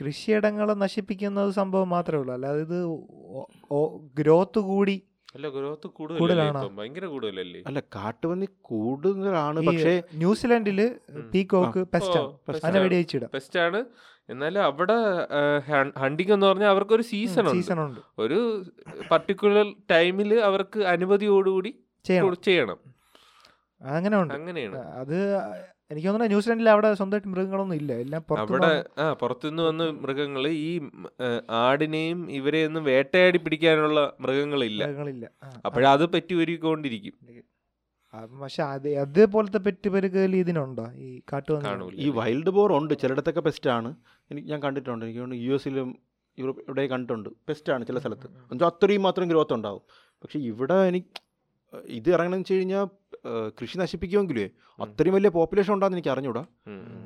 കൃഷിയിടങ്ങളെ നശിപ്പിക്കുന്നത് സംഭവം മാത്രമേ ഉള്ളൂ. അല്ലാതെ ഇത് ഗ്രോത്ത് കൂടി അല്ല ഗ്രോത്ത്? ഭയങ്കര കൂടുതലല്ലേ? അല്ല കാട്ടുപന്നി കൂടുതലാണ് പക്ഷേ ന്യൂസിലാൻഡിൽ പീക്കോക്ക് പീകോക്ക് പെസ്റ്റ് ഓ, എന്നാലും അവിടെ ഹണ്ടിങ് എന്ന് പറഞ്ഞാൽ അവർക്ക് ഒരു സീസൺ ഉണ്ട്. ഒരു പർട്ടിക്കുലർ ടൈമിൽ അവർക്ക് അനുമതിയോടുകൂടി ചെയ്യണം. അങ്ങനെ ഉണ്ട് അങ്ങനെയാണ്. അത് എനിക്ക് തോന്നുന്നു ന്യൂസിലൻഡിൽ അവിടെ സ്വന്തമായിട്ട് മൃഗങ്ങളൊന്നും ഇല്ല. എല്ലാം അവിടെ ആ പുറത്തുനിന്ന് വന്ന് മൃഗങ്ങൾ ഈ ആടിനെയും ഇവരെയൊന്നും വേട്ടയാടി പിടിക്കാനുള്ള മൃഗങ്ങളില്ല. അപ്പോഴത് പറ്റി ഒരുക്കൊണ്ടിരിക്കും പക്ഷെ അത് അതേപോലത്തെ പെറ്റ് പെരുകൽ ഇതിനുണ്ടോ? ഈ കാട്ടു ഈ വൈൽഡ് ബോർ ഉണ്ട്. ചിലയിടത്തൊക്കെ പെസ്റ്റ് ആണ്. എനിക്ക് ഞാൻ കണ്ടിട്ടുണ്ട്. എനിക്ക് തോന്നുന്നു യു എസിലും യൂറോപ്പ് ഇവിടെ കണ്ടിട്ടുണ്ട്. ബെസ്റ്റാണ് ആണ് ചില സ്ഥലത്ത്. എന്നുവെച്ചാൽ അത്രയും മാത്രം ഗ്രോത്ത് ഉണ്ടാവും. പക്ഷേ ഇവിടെ എനിക്ക് ഇത് ഇറങ്ങണമെന്ന് വെച്ച് കഴിഞ്ഞാൽ കൃഷി നശിപ്പിക്കുമെങ്കിലേ അത്രയും വലിയ പോപ്പുലേഷൻ ഉണ്ടെന്ന് എനിക്ക് അറിഞ്ഞൂടാ.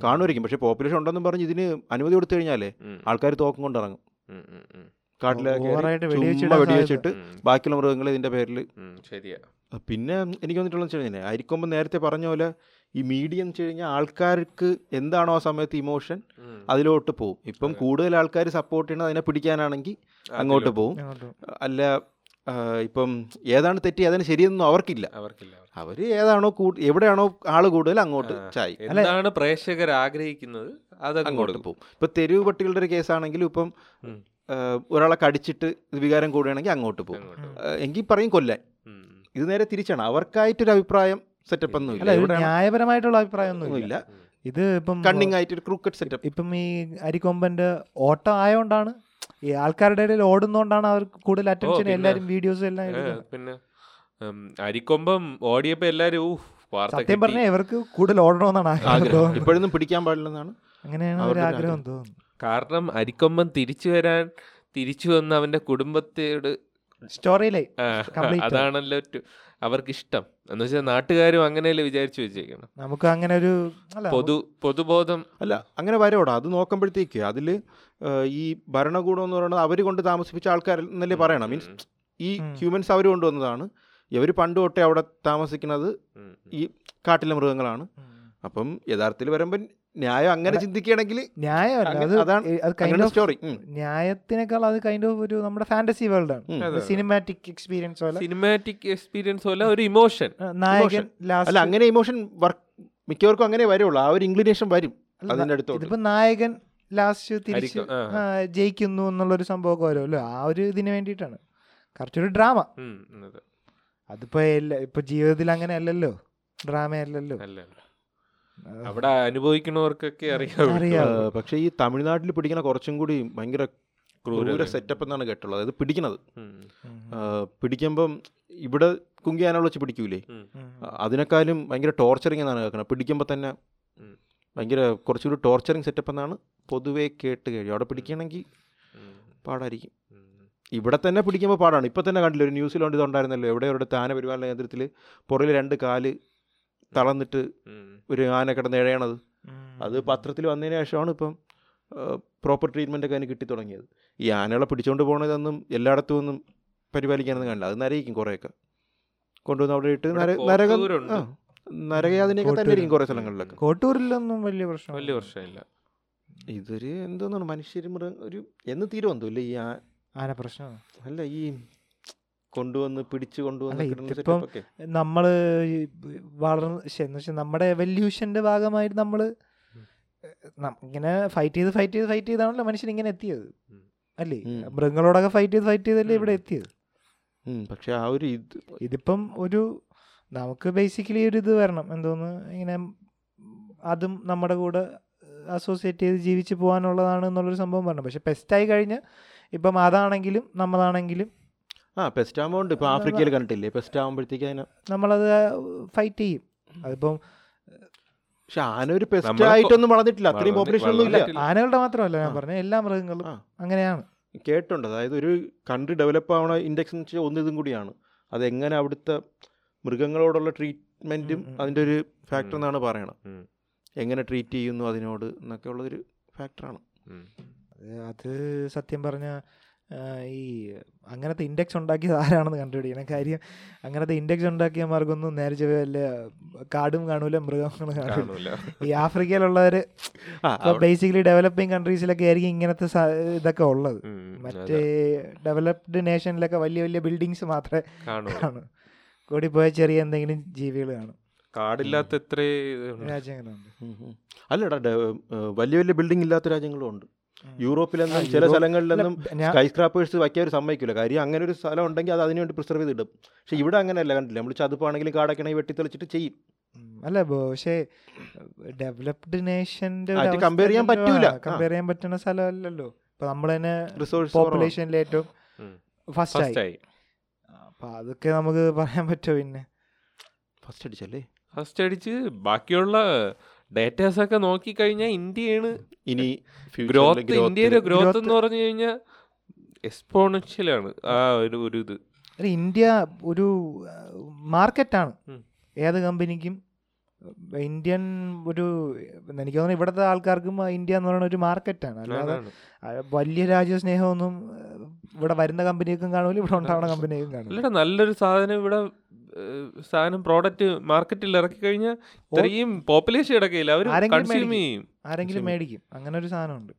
കാണുമായിരിക്കും. പക്ഷേ പോപ്പുലേഷൻ ഉണ്ടെന്ന് പറഞ്ഞ് ഇതിന് അനുമതി കൊടുത്തു കഴിഞ്ഞാലേ ആൾക്കാർ തോക്കും കൊണ്ട് ഇറങ്ങും. ഉം, ഉം, ഉം, കാട്ടിലൊക്കെ വെടിവെച്ചിട്ട് ബാക്കിയുള്ള മൃഗങ്ങൾ ഇതിന്റെ പേരിൽ ശരിയാ. പിന്നെ എനിക്ക് വന്നിട്ടുള്ള വെച്ച് കഴിഞ്ഞാൽ നേരത്തെ പറഞ്ഞ പോലെ ഈ മീഡിയ എന്ന് വെച്ച് കഴിഞ്ഞാൽ ആൾക്കാർക്ക് എന്താണോ ആ സമയത്ത് ഇമോഷൻ അതിലോട്ട് പോകും ഇപ്പം കൂടുതൽ ആൾക്കാർ സപ്പോർട്ട് ചെയ്യണത് അതിനെ പിടിക്കാനാണെങ്കിൽ അങ്ങോട്ട് പോകും അല്ല ഇപ്പം ഏതാണ് തെറ്റി അതിന് ശരിയെന്നൊന്നും അവർക്കില്ല. അവർക്കില്ല അവർ അവർ ഏതാണോ എവിടെയാണോ ആൾ കൂടുതൽ അങ്ങോട്ട്. ചായി. എന്താണ് പ്രേക്ഷകർ ആഗ്രഹിക്കുന്നത് അത് അങ്ങോട്ട് പോകും ഇപ്പൊ തെരുവ് പട്ടികളുടെ ഒരു കേസാണെങ്കിലും ഇപ്പം. ഒരാളെ കടിച്ചിട്ട് വികാരം കൂടുകയാണെങ്കിൽ അങ്ങോട്ട് പോകും എങ്കിൽ പറയും കൊല്ലാൻ. ഇത് നേരെ തിരിച്ചാണ്. അവർക്കായിട്ടൊരു അഭിപ്രായം സെറ്റപ്പ് ഒന്നും ഇല്ല. ന്യായപരമായിട്ടുള്ള അഭിപ്രായമൊന്നും ഇല്ല. ഇത് ഇപ്പം കണ്ണിങ് ആയിട്ട് ഒരു ക്രിക്കറ്റ് സെറ്റപ്പ് ഇപ്പം ഈ അരിക്കൊമ്പന്റെ ഓട്ടം ആയതുകൊണ്ടാണ് ഈ ആൾക്കാരുടെ ഇടയിൽ ഓടുന്നോണ്ടാണ് അവർ കൂടുതൽ അറ്റൻഷൻ എല്ലാവരും എല്ലാരും വീഡിയോസ് എല്ലാം പിന്നെ അരിക്കൊമ്പം ഓടിയപ്പോ എല്ലാരും വാർത്ത സത്യം. പറഞ്ഞാൽ ഇവർക്ക് കൂടുതൽ ഓടണമെന്നാണ് ആഗ്രഹം. ഇപ്പോഴൊന്നും പിടിക്കാൻ പാടില്ലെന്നാണ് അങ്ങനെയാണ് അവരുടെ ആഗ്രഹം. തോന്നുന്നത്. തോന്നുന്നു കാരണം അരിക്കൊമ്പൻ തിരിച്ചു വരാൻ തിരിച്ചു വന്ന് അവന്റെ കുടുംബത്തോട് Complete. അതാണല്ലോ അവർക്ക് ഇഷ്ടം എന്ന് വെച്ചാൽ നാട്ടുകാരും അങ്ങനെയല്ലേ വിചാരിച്ചു വെച്ചേക്കണം നമുക്ക് അങ്ങനെ ഒരു പൊതു പൊതുബോധം അല്ല അങ്ങനെ വരോടാ അത് നോക്കുമ്പോഴത്തേക്ക് അതിൽ ഈ ഭരണകൂടം എന്ന് പറയുന്നത് അവർ കൊണ്ട് താമസിപ്പിച്ച ആൾക്കാർ എന്നല്ലേ പറയണം. മീൻസ് ഈ. ഹ്യൂമൻസ് അവർ കൊണ്ടുവന്നതാണ്. ഇവർ പണ്ട് തൊട്ടേ അവിടെ താമസിക്കുന്നത്. ഈ കാട്ടിലെ മൃഗങ്ങളാണ്. അപ്പം യഥാർത്ഥത്തിൽ വരുമ്പോൾ ന്യായം അങ്ങനെ ചിന്തിക്കുകയാണെങ്കിൽ ന്യായമല്ല സ്റ്റോറി ന്യായത്തിനേക്കാൾ അത് കൈൻഡ് ഓഫ് ഒരു നമ്മുടെ ഫാന്റസി വേൾഡ് ആണ്. സിനിമാറ്റിക് എക്സ്പീരിയൻസ് പോലെ. സിനിമാറ്റിക് എക്സ്പീരിയൻസ് പോലെ ഒരു ഇമോഷൻ നായകൻ അല്ല ലാസ്റ്റ് അങ്ങനെ ഇമോഷൻ വർക്ക് മിക്കവർക്കും അങ്ങനെ വരുള്ളൂ. ആ ഒരു ഇൻക്ലിനേഷൻ വരും അതിന്റെ അടുത്തോട്ട്. ഇതിപ്പോ നായകൻ ലാസ്റ്റ് തിരിച്ച് ജയിക്കുന്നു എന്നുള്ളൊരു സംഭവമൊക്കെ വരുമല്ലോ ആ ഒരു ഇതിന് വേണ്ടിയിട്ടാണ്. കറക്റ്റ് ഒരു ഡ്രാമ അതിപ്പോ ഇപ്പൊ ജീവിതത്തിൽ അങ്ങനെ അല്ലല്ലോ. ഡ്രാമ അല്ലല്ലോ. അല്ല അല്ല. അവിടെ അനുഭവിക്കുന്നവർക്കൊക്കെ അറിയാം. പക്ഷേ ഈ തമിഴ്നാട്ടിൽ പിടിക്കുന്ന കുറച്ചും കൂടി ഭയങ്കര ക്രൂര. സെറ്റപ്പ് എന്നാണ് കേട്ടുള്ളത് അതായത് പിടിക്കണത്. പിടിക്കുമ്പം ഇവിടെ കുങ്കിയാനുള്ള വെച്ച് പിടിക്കൂലേ. അതിനേക്കാളും ഭയങ്കര ടോർച്ചറിങ് എന്നാണ് കേൾക്കുന്നത് പിടിക്കുമ്പോൾ തന്നെ. ഭയങ്കര കുറച്ചുകൂടി ടോർച്ചറിങ് സെറ്റപ്പ് എന്നാണ് പൊതുവേ കേട്ട് കഴിയും അവിടെ പിടിക്കണമെങ്കിൽ പാടായിരിക്കും. ഇവിടെ തന്നെ പിടിക്കുമ്പോൾ പാടാണ്. ഇപ്പം തന്നെ കണ്ടില്ല ഒരു ന്യൂസിലുണ്ട് ഇതുണ്ടായിരുന്നല്ലോ എവിടെ ഒരു താന പരിപാലന കേന്ദ്രത്തിൽ പുറകിൽ രണ്ട് കാൽ തളർന്നിട്ട് ഒരു ആന കിടന്ന് ഇഴയണത്. അത് പത്രത്തിൽ വന്നതിന് ശേഷമാണ് ഇപ്പം പ്രോപ്പർ ട്രീറ്റ്മെന്റ് ഒക്കെ അതിന് കിട്ടി തുടങ്ങിയത്. ഈ ആനകളെ പിടിച്ചുകൊണ്ട് പോകണതൊന്നും എല്ലായിടത്തും ഒന്നും പരിപാലിക്കാനൊന്നും കാണില്ല. അത് നരയിക്കും കുറേയൊക്കെ. കൊണ്ടുവന്ന് അവിടെ ഇട്ട് നരകം നരകയാതിനെയൊക്കെ തന്നെ ഇരിക്കും കുറേ. സ്ഥലങ്ങളിലൊക്കെ. കോട്ടൂരിലൊന്നും വലിയ പ്രശ്നം വലിയ പ്രശ്നമില്ല. ഇതൊരു എന്തോന്നാണ് മനുഷ്യർ മൃഗം ഒരു എന്ന് തീരുമെന്തോ ഇല്ല ഈ ആന പ്രശ്നം അല്ല ഈ കൊണ്ടുവന്ന് പിടിച്ചു കൊണ്ടുവന്ന് ഇതിപ്പം നമ്മൾ വളർന്ന് എന്ന് വെച്ചാൽ നമ്മുടെ എവല്യൂഷന്റെ ഭാഗമായിട്ട് നമ്മൾ ഇങ്ങനെ ഫൈറ്റ് ചെയ്ത് ഫൈറ്റ് ചെയ്ത് ഫൈറ്റ് ചെയ്താണല്ലോ മനുഷ്യൻ ഇങ്ങനെ എത്തിയത്. അല്ലേ. മൃഗങ്ങളോടൊക്കെ ഫൈറ്റ് ചെയ്ത് ഫൈറ്റ് ചെയ്തല്ലേ ഇവിടെ എത്തിയത്? പക്ഷെ ആ ഒരു ഇത് ഇതിപ്പം ഒരു നമുക്ക് ബേസിക്കലി ഒരു ഇത് വരണം. എന്തോന്ന്? ഇങ്ങനെ അതും നമ്മുടെ കൂടെ അസോസിയേറ്റ് ചെയ്ത് ജീവിച്ച് പോകാനുള്ളതാണ് എന്നുള്ളൊരു സംഭവം പറഞ്ഞു പക്ഷെ പെസ്റ്റായി കഴിഞ്ഞ് ഇപ്പം അതാണെങ്കിലും നമ്മളാണെങ്കിലും ആ പെസ്റ്റ് ഉണ്ട് ഇപ്പൊ ആഫ്രിക്കയിൽ കണ്ടിട്ടില്ലേ? പെസ്റ്റ് ആകുമ്പോഴത്തേക്ക് അതിനെ നമ്മളത് ഫൈറ്റ് ചെയ്യും. അതിപ്പം പക്ഷെ ആന ഒരു പെസ്റ്റ് ആയിട്ടൊന്നും വളർന്നിട്ടില്ല. അത്രയും പോപ്പുലേഷൻ ഒന്നും ഇല്ല. ആനകളുടെ മാത്രമല്ല ഞാൻ. പറഞ്ഞ. എല്ലാ മൃഗങ്ങളും അങ്ങനെയാണ്. കേട്ടുണ്ട് അതായത് ഒരു കൺട്രി ഡെവലപ്പ് ആവണ ഇൻഡെക്സ് എന്ന് വെച്ചാൽ ഒന്നിതും കൂടിയാണ്. അതെങ്ങനെ അവിടുത്തെ മൃഗങ്ങളോടുള്ള ട്രീറ്റ്മെന്റും. അതിന്റെ ഒരു ഫാക്ടർ. എന്നാണ് പറയണത്. എങ്ങനെ ട്രീറ്റ് ചെയ്യുന്നു അതിനോട് എന്നൊക്കെ ഉള്ളൊരു ഫാക്ടറാണ്. അത് അത് സത്യം പറഞ്ഞ ഈ അങ്ങനത്തെ ഇൻഡെക്സ് ഉണ്ടാക്കിയത് ആരാണെന്ന് കണ്ടുപിടിക്കണം കാര്യം അങ്ങനത്തെ ഇൻഡെക്സ് ഉണ്ടാക്കിയ ഉണ്ടാക്കിയമാർക്കൊന്നും നേരെ വല്ല കാടും കാണൂല മൃഗങ്ങളും കാണൂല. ഈ ആഫ്രിക്കയിലുള്ളവർ ബേസിക്കലി ഡെവലപ്പിംഗ് കൺട്രീസിലൊക്കെ ആയിരിക്കും ഇങ്ങനത്തെ ഇതൊക്കെ ഉള്ളത്. മറ്റേ ഡെവലപ്ഡ് നേഷനിലൊക്കെ വലിയ വലിയ ബിൽഡിങ്സ് മാത്രമേ കാണൂ. കൂടി പോയ ചെറിയ എന്തെങ്കിലും ജീവികൾ കാണും. കാടില്ലാത്ത എത്ര രാജ്യങ്ങളുണ്ട്. അല്ലടാ വലിയ വലിയ ബിൽഡിംഗ് ഇല്ലാത്ത രാജ്യങ്ങളും ഉണ്ട്. യൂറോപ്പിലൊന്നും ചില സ്ഥലങ്ങളിൽ സ്ഥലങ്ങളിലൊന്നും സ്കൈസ്ക്രാപ്പേഴ്സ് ഞാൻ സ്കൈ സ്ക്രാപ്പേഴ്സ് വയ്ക്കാൻ ഒരു സമ്മതിക്കില്ല കാര്യം അങ്ങനെ ഒരു സ്ഥലം ഉണ്ടെങ്കിൽ അത് അതിനുവേണ്ടി പ്രിസർവ് ചെയ്തിടും. പക്ഷേ ഇവിടെ അങ്ങനെയല്ല കണ്ടില്ല? നമ്മൾ ചതുപ്പാണെങ്കിലും കാടൊക്കെയാണെങ്കിൽ വെട്ടിത്തെളിച്ചിട്ട് ചെയ്യും. അല്ല ബോ- പക്ഷേ ഡെവലപ്ഡ് നേഷന്റെ കമ്പയർ ചെയ്യാൻ പറ്റൂല. കമ്പയർ ചെയ്യാൻ പറ്റുന്ന സ്ഥലമല്ലല്ലോ. ഇപ്പൊ നമ്മൾ തന്നെ റിസോഴ്സ് പോപ്പുലേഷനിൽ ഏറ്റവും ഫസ്റ്റ് ആയി ഫസ്റ്റ് ആയി. അപ്പൊ അതൊക്കെ നമുക്ക് പറയാൻ പറ്റുമോ പിന്നെ? ഫസ്റ്റ് അടിച്ചല്ലേ? ഫസ്റ്റ് അടിച്ച് ബാക്കിയുള്ള ഡേറ്റാസ് ഒക്കെ നോക്കി കഴിഞ്ഞാൽ ഇന്ത്യയാണ് ഇനി ഗ്രോത്ത് ഇന്ത്യയുടെ ഗ്രോത്ത് എന്ന് പറഞ്ഞു കഴിഞ്ഞാൽ എക്സ്പോണൻഷ്യലാണ് ആ ഒരു ഒരു ഇത്. അല്ല, ഇന്ത്യ ഒരു മാർക്കറ്റാണ്. ഏത് കമ്പനിക്കും ഇന്ത്യൻ ഒരു എനിക്ക് തോന്നുന്നു ഇവിടുത്തെ ആൾക്കാർക്കും ഇന്ത്യ എന്ന് പറയുന്ന ഒരു മാർക്കറ്റാണ്. അല്ലാതെ വലിയ രാജ്യസ്നേഹമൊന്നും സ്നേഹമൊന്നും ഇവിടെ വരുന്ന കമ്പനിക്കും കാണൂല ഇവിടെ ഉണ്ടാവുന്ന കമ്പനിക്കും കാണില്ല നല്ലൊരു സാധനം ഇവിടെ സാധനം പ്രോഡക്റ്റ് മാർക്കറ്റിൽ ഇറക്കി കഴിഞ്ഞാൽ ഇത്രയും പോപ്പുലേഷൻ ഇടക്കില്ല അവർ കൺസ്യൂം ചെയ്യും. ആരെങ്കിലും മേടിക്കും. അങ്ങനെ ഒരു സാധനമുണ്ട്.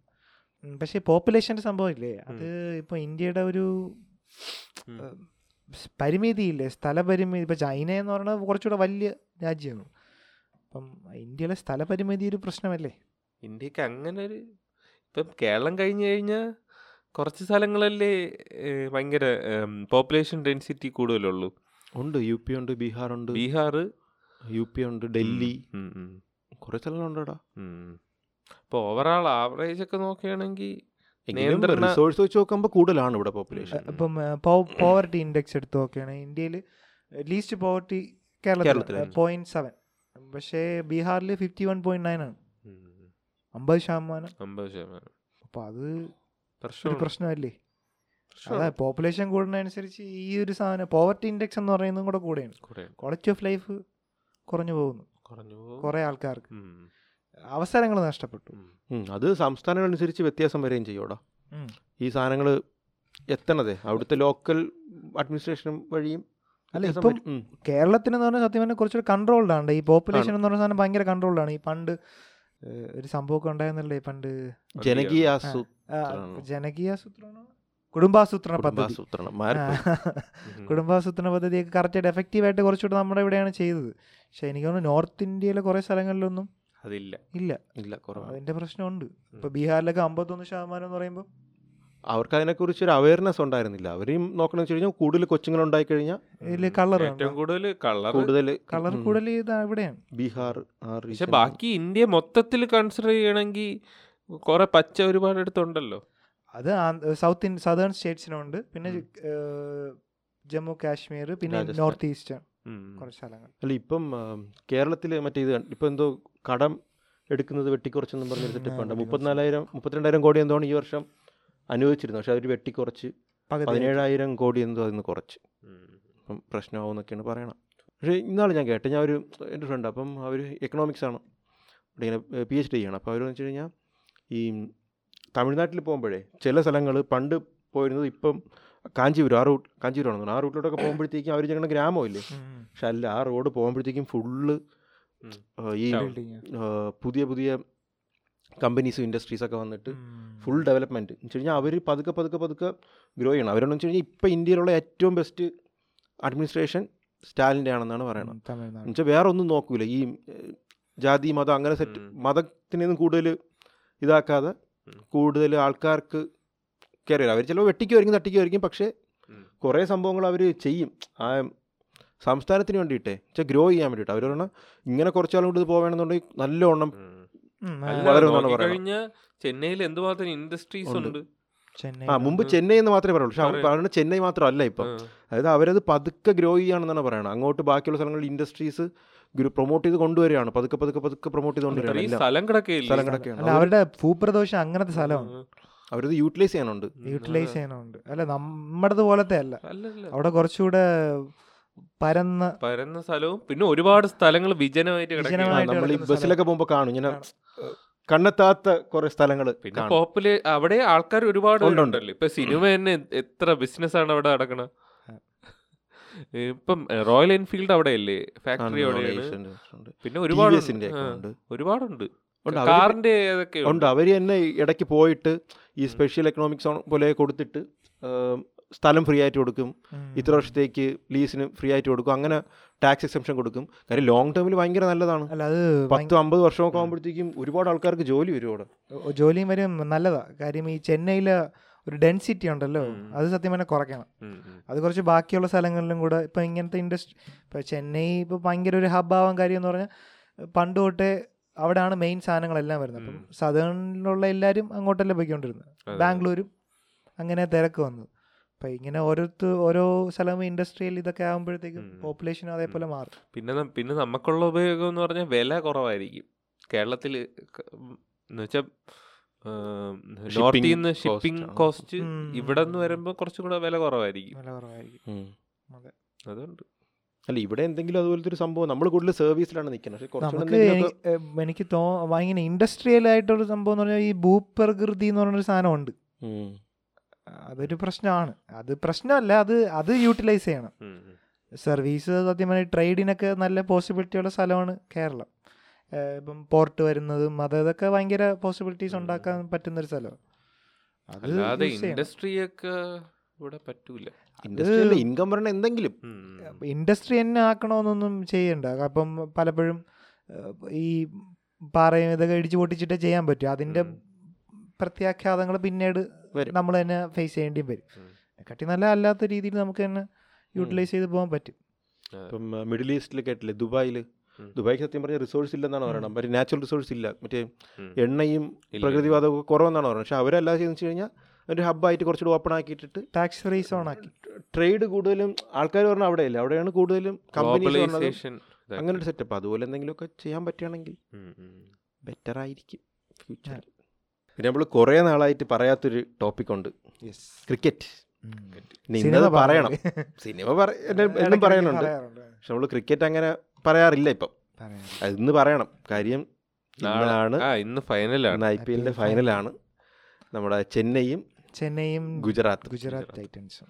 പക്ഷേ പോപ്പുലേഷന്റെ സംഭവം ഇല്ലേ അത് ഇപ്പോൾ ഇന്ത്യയുടെ ഒരു പരിമിതിയില്ലേ? സ്ഥലപരിമിതി. ഇപ്പോൾ ചൈന എന്ന് പറയുന്നത് കുറച്ചുകൂടെ വലിയ രാജ്യമാണ്. അപ്പം ഇന്ത്യയിലെ സ്ഥലപരിമിതി ഒരു പ്രശ്നമല്ലേ? ഇന്ത്യയ്ക്ക് അങ്ങനെ ഒരു ഇപ്പം കേരളം കഴിഞ്ഞു കഴിഞ്ഞാൽ കുറച്ച് സ്ഥലങ്ങളല്ലേ ഭയങ്കര പോപ്പുലേഷൻ ഡെൻസിറ്റി കൂടുതലുള്ളൂ. ഉണ്ട് യു പി ഉണ്ട് ബീഹാർ ഉണ്ട്. ബീഹാർ യു പി ഉണ്ട് ഡൽഹി. കുറേ സ്ഥലങ്ങളുണ്ടടാ. അപ്പോൾ ഓവറാൾ ആവറേജ് ഒക്കെ നോക്കുകയാണെങ്കിൽ എങ്കിലും റിസോഴ്സ് വെച്ച് നോക്കുമ്പോൾ കൂടുതലാണ് ഇവിടെ പോപ്പുലേഷൻ ഇപ്പം പോവർട്ടി ഇൻഡെക്സ് എടുത്ത് നോക്കുകയാണെങ്കിൽ ഇന്ത്യയിൽ ലീസ്റ്റ് പോവർട്ടി കേരളത്തിൽ. പോയിന്റ് സെവൻ പക്ഷേ ബീഹാറിൽ ഫിഫ്റ്റി വൺ പോയിന്റ് നയൻ ആണ് അമ്പത് ശതമാനം. അമ്പത് ശതമാനം. അപ്പോൾ അത് പ്രശ്നമല്ലേ. അതാ പോപ്പുലേഷൻ കൂടുന്നതനുസരിച്ച് ഈ ഒരു സാധനം പോവർട്ടി ഇൻഡെക്സ് എന്ന് പറയുന്നതും കൂടെ കൂടെയാണ്. ക്വാളിറ്റി ഓഫ് ലൈഫ് കുറഞ്ഞു പോകുന്നു. കുറേ ആൾക്കാർക്ക്. അവസരങ്ങൾ നഷ്ടപ്പെട്ടു. അത് സംസ്ഥാനങ്ങൾ അനുസരിച്ച് വ്യത്യാസം വരികയും ചെയ്യൂടാ. ഈ സാധനങ്ങൾ എത്തണത്? അവിടുത്തെ ലോക്കൽ അഡ്മിനിസ്ട്രേഷൻ വഴിയും അല്ല, ഇപ്പം കേരളത്തിനെന്ന് കേരളത്തിന് പറഞ്ഞാൽ സത്യം പറഞ്ഞാൽ കുറച്ചൊരു കൺട്രോൾഡ് ആണ്. ഈ പോപ്പുലേഷൻ എന്ന് പറഞ്ഞ സാധനം ഭയങ്കര കൺട്രോൾഡ് ആണ്. ഈ പണ്ട് ഒരു സംഭവമൊക്കെ ഉണ്ടായിരുന്നല്ലേ പണ്ട്? ജനകീയ? ജനകീയ ആസൂത്രണോ കുടുംബാസൂത്രണ പദ്ധതി. കുടുംബാസൂത്രണം പദ്ധതിയൊക്കെ കറക്റ്റായിട്ട് എഫക്റ്റീവായിട്ട് കുറച്ചുകൂടെ നമ്മുടെ ഇവിടെയാണ് ചെയ്തത്. പക്ഷേ എനിക്ക് തോന്നുന്നു നോർത്ത് ഇന്ത്യയിലെ കുറേ സ്ഥലങ്ങളിലൊന്നും അതില്ല. ഇല്ല. ഇല്ല കുറവാണ്. അതിന്റെ പ്രശ്നമുണ്ട്. ഇപ്പൊ ബീഹാറിലൊക്കെ അമ്പത്തൊന്ന് ശതമാനം എന്ന് പറയുമ്പോൾ അവർക്ക് അതിനെക്കുറിച്ച് ഒരു അവയർനെസ് ഉണ്ടായിരുന്നില്ല. അവരെയും നോക്കണമെന്ന് വെച്ച് കഴിഞ്ഞാൽ കൂടുതൽ കൊച്ചുങ്ങൾ ഉണ്ടായി കഴിഞ്ഞാൽ ഇതിൽ കളർ ഏറ്റവും കൂടുതൽ കളർ കൂടുതൽ കളർ കൂടുതൽ ഇതാ ഇവിടെയാണ്. ബീഹാർ പക്ഷെ ബാക്കി ഇന്ത്യ മൊത്തത്തിൽ കൺസിഡർ ചെയ്യണമെങ്കിൽ കുറെ പച്ച ഒരുപാട് അടുത്തുണ്ടല്ലോ. അത് സൗത്ത് ഇന്ത്യ സദേൺ സ്റ്റേറ്റ്സിനുണ്ട് പിന്നെ ജമ്മു കാശ്മീർ പിന്നെ നോർത്ത് ഈസ്റ്റേൺ കുറച്ച് സ്ഥലങ്ങൾ. അല്ല ഇപ്പം കേരളത്തിൽ മറ്റേ ഇത് ഇപ്പം എന്തോ കടം എടുക്കുന്നത് വെട്ടിക്കുറച്ചെന്നും ഉണ്ട്. ആ, മുപ്പത്തിനാലായിരം മുപ്പത്തിരണ്ടായിരം കോടി എന്തോ ഈ വർഷം അനുവദിച്ചിരുന്നു പക്ഷെ അവർ വെട്ടിക്കുറച്ച് പതിനേഴായിരം കോടി എന്തോ അതിന്ന് കുറച്ച്. അപ്പം പ്രശ്നമാവുമെന്നൊക്കെയാണ് പറയണം പക്ഷേ ഇന്നാൾ ഞാൻ കേട്ടെ ഞാൻ ഒരു എന്റെ ഫ്രണ്ട് അപ്പം അവർ എക്കണോമിക്സ് ആണ്. ഇങ്ങനെ പി എച്ച് ഡി ചെയ്യണം അപ്പോൾ അവർ വെച്ച് കഴിഞ്ഞാൽ ഈ തമിഴ്നാട്ടിൽ പോകുമ്പോഴേ ചില സ്ഥലങ്ങൾ പണ്ട് പോയിരുന്നത് ഇപ്പം കാഞ്ചീപുരം ആ റൂട്ട് കാഞ്ചീപുരം ആണെന്ന് ആ റൂട്ടിലോട്ടൊക്കെ പോകുമ്പോഴത്തേക്കും അവർ ഞങ്ങളുടെ ഗ്രാമമില്ലേ? പക്ഷെ അല്ല ആ റോഡ് പോകുമ്പോഴത്തേക്കും ഫുള്ള്. ഈ പുതിയ പുതിയ കമ്പനീസും ഇൻഡസ്ട്രീസൊക്കെ വന്നിട്ട് ഫുൾ ഡെവലപ്മെന്റ് എന്ന് വെച്ച് കഴിഞ്ഞാൽ അവർ പതുക്കെ പതുക്കെ പതുക്കെ ഗ്രോ ചെയ്യണം. അവരെന്ന് വെച്ച് കഴിഞ്ഞാൽ ഇപ്പം ഇന്ത്യയിലുള്ള ഏറ്റവും ബെസ്റ്റ് അഡ്മിനിസ്ട്രേഷൻ സ്റ്റാലിന്റെ ആണെന്നാണ് പറയുന്നത് എന്ന് വെച്ചാൽ വേറെ ഒന്നും നോക്കൂല. ഈ ജാതി മതം അങ്ങനെ സെറ്റ്. മതത്തിനൊന്നും കൂടുതൽ ഇതാക്കാതെ. കൂടുതൽ ആൾക്കാർക്ക് കയറി അവർ ചിലപ്പോൾ വെട്ടിക്കുമായിരിക്കും തട്ടിക്കുമായിരിക്കും പക്ഷേ. കുറേ സംഭവങ്ങൾ അവർ ചെയ്യും ആ സംസ്ഥാനത്തിന് വേണ്ടിയിട്ടേ വെച്ചാൽ ഗ്രോ ചെയ്യാൻ വേണ്ടിയിട്ട് അവർ പറഞ്ഞാൽ ഇങ്ങനെ കുറച്ചാളും കൂടി ഇത് പോകണമെന്നുണ്ടെങ്കിൽ നല്ലോണം. കഴിഞ്ഞ ചെന്നൈയിൽ എന്തുമാത്രം ഇൻഡസ്ട്രീസ് ഉണ്ട്. ആ മുമ്പ് ചെന്നൈ എന്ന് മാത്രമേ പറയുള്ളൂ പക്ഷെ. പറയുന്നത് ചെന്നൈ മാത്രമല്ല ഇപ്പം. അതായത് അവരത് പതുക്കെ ഗ്രോ ചെയ്യുകയാണെന്നാണ് പറയുന്നത് അങ്ങോട്ട് ബാക്കിയുള്ള സ്ഥലങ്ങളിൽ ഇൻഡസ്ട്രീസ് പ്രൊമോട്ട് ചെയ്ത് കൊണ്ടുവരികയാണ്. പതുക്കെ പതുക്കെ പതുക്കെ പ്രൊമോട്ട് ചെയ്ത്. സ്ഥലം കിടക്കുകയാണ് അവരുടെ ഭൂപ്രദോഷം അങ്ങനത്തെ സ്ഥലമാണ്. അവരത് യൂട്ടിലൈസ് ചെയ്യാനുണ്ട്. യൂട്ടിലൈസ് ചെയ്യാനുണ്ട്. അല്ല നമ്മുടേത് പോലത്തെ അല്ല. അവിടെ കുറച്ചുകൂടെ പരന്ന പരന്ന സ്ഥലവും പിന്നെ ഒരുപാട് സ്ഥലങ്ങൾ വിജനമായിട്ട് നമ്മൾ ഈ ബസ്സിലൊക്കെ പോകുമ്പോൾ കാണും. ഇങ്ങനെ കണ്ണെത്താത്ത കുറെ സ്ഥലങ്ങൾ പിന്നെ പോപ്പുലേ അവിടെ ആൾക്കാർ ഒരുപാട് ഉണ്ട്, ഉണ്ട്. ഉണ്ടല്ലോ. ഇപ്പൊ സിനിമ തന്നെ എത്ര ബിസിനസ് ആണ് അവിടെ നടക്കണ? ഇപ്പം റോയൽ എൻഫീൽഡ് അവിടെയല്ലേ? ഫാക്ടറി അവിടെയാണ്. പിന്നെ ഒരുപാട് ഒരുപാടുണ്ട്. കാറിന്റെ ഏതൊക്കെ ഉണ്ട്. അവർ തന്നെ ഇടയ്ക്ക് പോയിട്ട് ഈ സ്പെഷ്യൽ എക്കണോമിക് സോൺ പോലെ കൊടുത്തിട്ട് സ്ഥലം ഫ്രീ ആയിട്ട് കൊടുക്കും. ഇത്ര വർഷത്തേക്ക് ലീസിന് ഫ്രീ ആയിട്ട് കൊടുക്കും. അങ്ങനെ ടാക്സ് എക്സെപ്ഷൻ കൊടുക്കും. കാര്യം ലോങ് ടേമിൽ ഭയങ്കര നല്ലതാണ്. അല്ല അത് പത്ത് അമ്പത് വർഷമൊക്കെ ആകുമ്പോഴത്തേക്കും ഒരുപാട് ആൾക്കാർക്ക് ജോലി വരും അവിടെ. ജോലിയും വരും. നല്ലതാണ് കാര്യം ഈ ചെന്നൈയിലെ ഒരു ഡെൻസിറ്റി ഉണ്ടല്ലോ. അത് സത്യം പറഞ്ഞാൽ കുറയ്ക്കണം. അത് കുറച്ച് ബാക്കിയുള്ള സ്ഥലങ്ങളിലും കൂടെ ഇപ്പം ഇങ്ങനത്തെ ഇൻഡസ്ട്രി ഇപ്പം ചെന്നൈ ഇപ്പോൾ ഭയങ്കര ഒരു ഹബ്ബാവാൻ കാര്യം എന്ന് പറഞ്ഞാൽ പണ്ട് തൊട്ടേ അവിടെയാണ് മെയിൻ സാധനങ്ങളെല്ലാം വരുന്നത്. അപ്പം. സദേണിലുള്ള എല്ലാവരും അങ്ങോട്ടല്ലേ പോയിക്കൊണ്ടിരുന്നത്. ബാംഗ്ലൂരും അങ്ങനെ തിരക്ക് വന്നു. അപ്പം ഇങ്ങനെ ഓരോരുത്തർ ഓരോ സ്ഥലവും ഇൻഡസ്ട്രിയൽ ഇതൊക്കെ ആകുമ്പോഴത്തേക്കും പോപ്പുലേഷൻ അതേപോലെ മാറും. പിന്നെ പിന്നെ നമുക്കുള്ള ഉപയോഗം എന്ന് പറഞ്ഞാൽ വില കുറവായിരിക്കും. കേരളത്തിൽ എന്ന് വെച്ചാൽ നോർത്തിൽ നിന്ന് ഷിപ്പിംഗ്. കോസ്റ്റ് ഇവിടെ നിന്ന് വരുമ്പോൾ കുറച്ചും കൂടെ വില കുറവായിരിക്കും. വില കുറവായിരിക്കും. ഉം. അതുകൊണ്ട് അല്ല ഇവിടെ എന്തെങ്കിലും അതുപോലത്തെ ഒരു സംഭവം നമ്മൾ കൂടുതൽ സർവീസിലാണ് നിൽക്കുന്നത് എനിക്ക് തോ ഭയങ്കര ഇൻഡസ്ട്രിയൽ ആയിട്ടുള്ള സംഭവം എന്ന് പറഞ്ഞാൽ ഈ ഭൂപ്രകൃതി എന്ന് പറഞ്ഞൊരു സാധനമുണ്ട്. അതൊരു പ്രശ്നമാണ്. അത് പ്രശ്നമല്ല അത് അത് യൂട്ടിലൈസ് ചെയ്യണം. സർവീസ് സത്യമായി ട്രേഡിനൊക്കെ നല്ല പോസിബിലിറ്റിയുള്ള സ്ഥലമാണ് കേരളം. ഇപ്പം പോർട്ട് വരുന്നതും അത് ഇതൊക്കെ ഭയങ്കര പോസിബിലിറ്റീസ് ഉണ്ടാക്കാൻ പറ്റുന്ന ഒരു സ്ഥലം അല്ലാതെ use ചെയ്യണം. ഇൻഡസ്ട്രിയൊക്കെ ഇവിടെ പറ്റൂല. ഇൻകം വരണ എന്തെങ്കിലും. ഇൻഡസ്ട്രി തന്നെ ആക്കണമെന്നൊന്നും ചെയ്യണ്ട. അപ്പം പലപ്പോഴും ഈ പാറയും ഇതൊക്കെ ഇടിച്ചു പൊട്ടിച്ചിട്ടേ ചെയ്യാൻ പറ്റും. അതിന്റെ. പ്രത്യാഘാതങ്ങൾ പിന്നീട് നമ്മൾ തന്നെ ഫേസ് ചെയ്യേണ്ടിയും വരും. കട്ടി നല്ല അല്ലാത്ത രീതിയിൽ നമുക്ക് തന്നെ യൂട്ടിലൈസ് ചെയ്ത് പോകാൻ പറ്റും. ഇപ്പം മിഡിൽ ഈസ്റ്റിൽ കേട്ടില്ലേ ദുബായിൽ. ദുബായ്ക്ക് സത്യം പറഞ്ഞ റിസോഴ്സ് ഇല്ലെന്നാണ് പറയുന്നത് മറ്റേ നാച്ചുറൽ റിസോഴ്സ് ഇല്ല. മറ്റേ എണ്ണയും. പ്രകൃതിവാദവും ഒക്കെ കുറവെന്നാണ് പറയുന്നത് പക്ഷെ അവരെല്ലാം ചെയ്യുന്നത് വെച്ച് കഴിഞ്ഞാൽ ഒരു ഹബ്ബായിട്ട് കുറച്ചുകൂടി ഓപ്പൺ ആക്കിയിട്ടിട്ട് ടാക്സ് ഫ്രീ സോൺ ആക്കി. ട്രേഡ് കൂടുതലും ആൾക്കാർ പറഞ്ഞാൽ അവിടെയല്ല. അവിടെയാണ് കൂടുതലും കമ്പനീസ് Globalization അങ്ങനെ ഒരു സെറ്റപ്പ് അതുപോലെ എന്തെങ്കിലുമൊക്കെ ചെയ്യാൻ പറ്റുകയാണെങ്കിൽ. ബെറ്റർ ആയിരിക്കും. ഫ്യൂച്ചർ പിന്നെ നമ്മൾ കുറേ നാളായിട്ട് പറയാത്തൊരു ടോപ്പിക് ഉണ്ട്. ക്രിക്കറ്റ് ഇന്നത് പറയണം. സിനിമ എല്ലാം പറയാനുണ്ട്. പക്ഷെ നമ്മൾ ക്രിക്കറ്റ് അങ്ങനെ പറയാറില്ല ഇപ്പം. ഇന്ന് പറയണം. കാര്യം നാളെ- ഇന്ന് ഫൈനലാണ്. ഐ പി എല്ലിന്റെ ഫൈനലാണ് നമ്മുടെ ചെന്നൈയും ചെന്നൈയും ഗുജറാത്ത്. ഗുജറാത്ത് ടൈറ്റൻസും.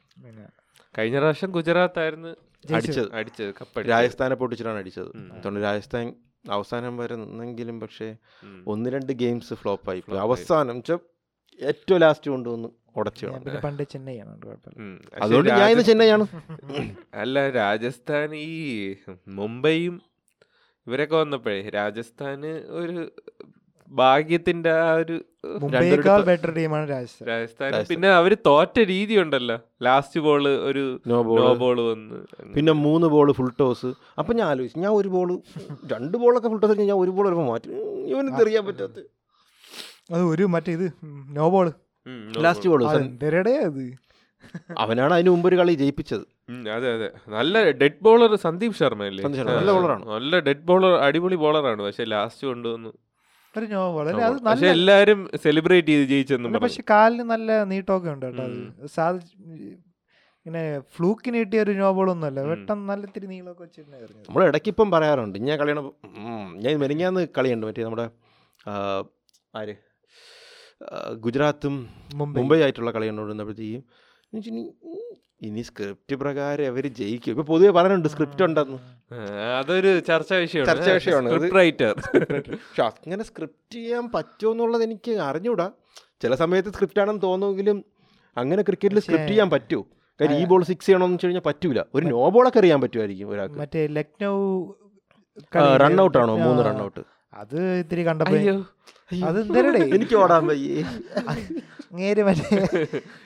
കഴിഞ്ഞ പ്രാവശ്യം ഗുജറാത്ത് ആയിരുന്നു. അടിച്ചത്. അടിച്ചത് കപ്പ രാജസ്ഥാനെ പൊട്ടിച്ചിട്ടാണ് അടിച്ചത്. അതുകൊണ്ട് രാജസ്ഥാൻ അവസാനം വരെ നിന്നെങ്കിലും പക്ഷേ ഒന്ന് രണ്ട് ഗെയിംസ് ഫ്ലോപ്പായി. പോയി. അവസാനം ഏറ്റവും ലാസ്റ്റ് കൊണ്ടുവന്ന്. ഉടച്ചു പിന്നെ പണ്ട് ചെന്നൈയാണ് അതുകൊണ്ട് ഞാൻ ഇന്ന് ചെന്നൈയാണ്? അല്ല രാജസ്ഥാൻ ഈ മുംബൈയും ഇവരൊക്കെ വന്നപ്പോഴേ രാജസ്ഥാന് ഒരു ഭാഗ്യത്തിന്റെ ആ ഒരു മുംബൈയേക്കാൾ ബെറ്റർ ടീമാണ് രാജസ്ഥാൻ. രാജസ്ഥാൻ. പിന്നെ അവർ തോറ്റ രീതി ഉണ്ടല്ലോ ലാസ്റ്റ് ബോൾ ഒരു നോ ബോൾ ബോൾ വന്ന്. പിന്നെ മൂന്ന് ബോൾ ഫുൾ ടോസ് അപ്പൊ ഞാൻ ആലോചിച്ചു ഞാൻ ഒരു ബോൾ രണ്ട് ബോളൊക്കെ ഫുൾ ടോസ് ഞാൻ ഒരു ബോൾ വരുമ്പോൾ മാറ്റി. ഇവന് തെറിയാൻ പറ്റാത്ത. അത് ഒരു മറ്റേ ഇത് നോ ബോൾ ലാസ്റ്റ് ബോൾ അത് അവനാണ് അതിന് മുമ്പ് ഒരു കളി ജയിപ്പിച്ചത്. അതെ അതെ. നല്ല ഡെഡ് ബോളർ സന്ദീപ് ശർമ്മ അല്ലേ സന്ദീപ് നല്ല bowler-ആണ്. നല്ല ഡെഡ് ബോളർ അടിപൊളി ബോളറാണ് പക്ഷെ ലാസ്റ്റ് കൊണ്ടുവന്നു. പക്ഷെ എല്ലാരും സെലിബ്രേറ്റ് ചെയ്ത് ജയിച്ചെന്ന് പക്ഷെ കാലിന് നല്ല നീട്ടമൊക്കെ ഉണ്ട് കേട്ടോ ഇങ്ങനെ ഫ്ലൂക്കിന് കിട്ടിയ ഒരു നോ ബോൾ ഒന്നുമല്ല. പെട്ടെന്ന് വെട്ടം നല്ല ഇത്തിരി നീളമൊക്കെ വെച്ചിരുന്ന നമ്മൾ ഇടയ്ക്ക് ഇപ്പം പറയാറുണ്ട് ഞാൻ കളിയാണ് ഞാൻ മെനിങ്ങാന്ന് കളിയുണ്ട്. മറ്റേ നമ്മുടെ ആര്? ഗുജറാത്തും മുംബൈ. മുംബൈ ആയിട്ടുള്ള കളി വെച്ചാ ഇനി- സ്ക്രിപ്റ്റ് പ്രകാരം അവർ ജയിക്കും. ഇപ്പൊ പൊതുവെ പറയുന്നുണ്ട് സ്ക്രിപ്റ്റ് ഉണ്ടെന്ന്. അതൊരു ചർച്ചാ വിഷയമാണ്. ചർച്ചാ വിഷയമാണ്. സ്ക്രിപ്റ്റ് റൈറ്റർ പക്ഷെ അങ്ങനെ സ്ക്രിപ്റ്റ് ചെയ്യാൻ പറ്റുമോ എന്നുള്ളത് എനിക്ക് അറിഞ്ഞൂടാ. ചില സമയത്ത് സ്ക്രിപ്റ്റ് ആണെന്ന് തോന്നുമെങ്കിലും അങ്ങനെ ക്രിക്കറ്റിൽ സ്ക്രിപ്റ്റ് ചെയ്യാൻ പറ്റുമോ കാര്യം ഈ ബോൾ സിക്സ് ചെയ്യണമെന്ന് വെച്ച് കഴിഞ്ഞാൽ പറ്റൂല. ഒരു നോ ബോളൊക്കെ അറിയാൻ പറ്റുമായിരിക്കും ഒരാൾക്ക്. മറ്റേ ലക്നൗ റൺ ഔട്ട് ആണോ? മൂന്ന് റൺ ഔട്ട് അത് ഇത്തിരി കണ്ടപ്പോ അയ്യോ. എനിക്ക് ഓടാൻ വയ്യേ. അങ്ങേര് മറ്റേ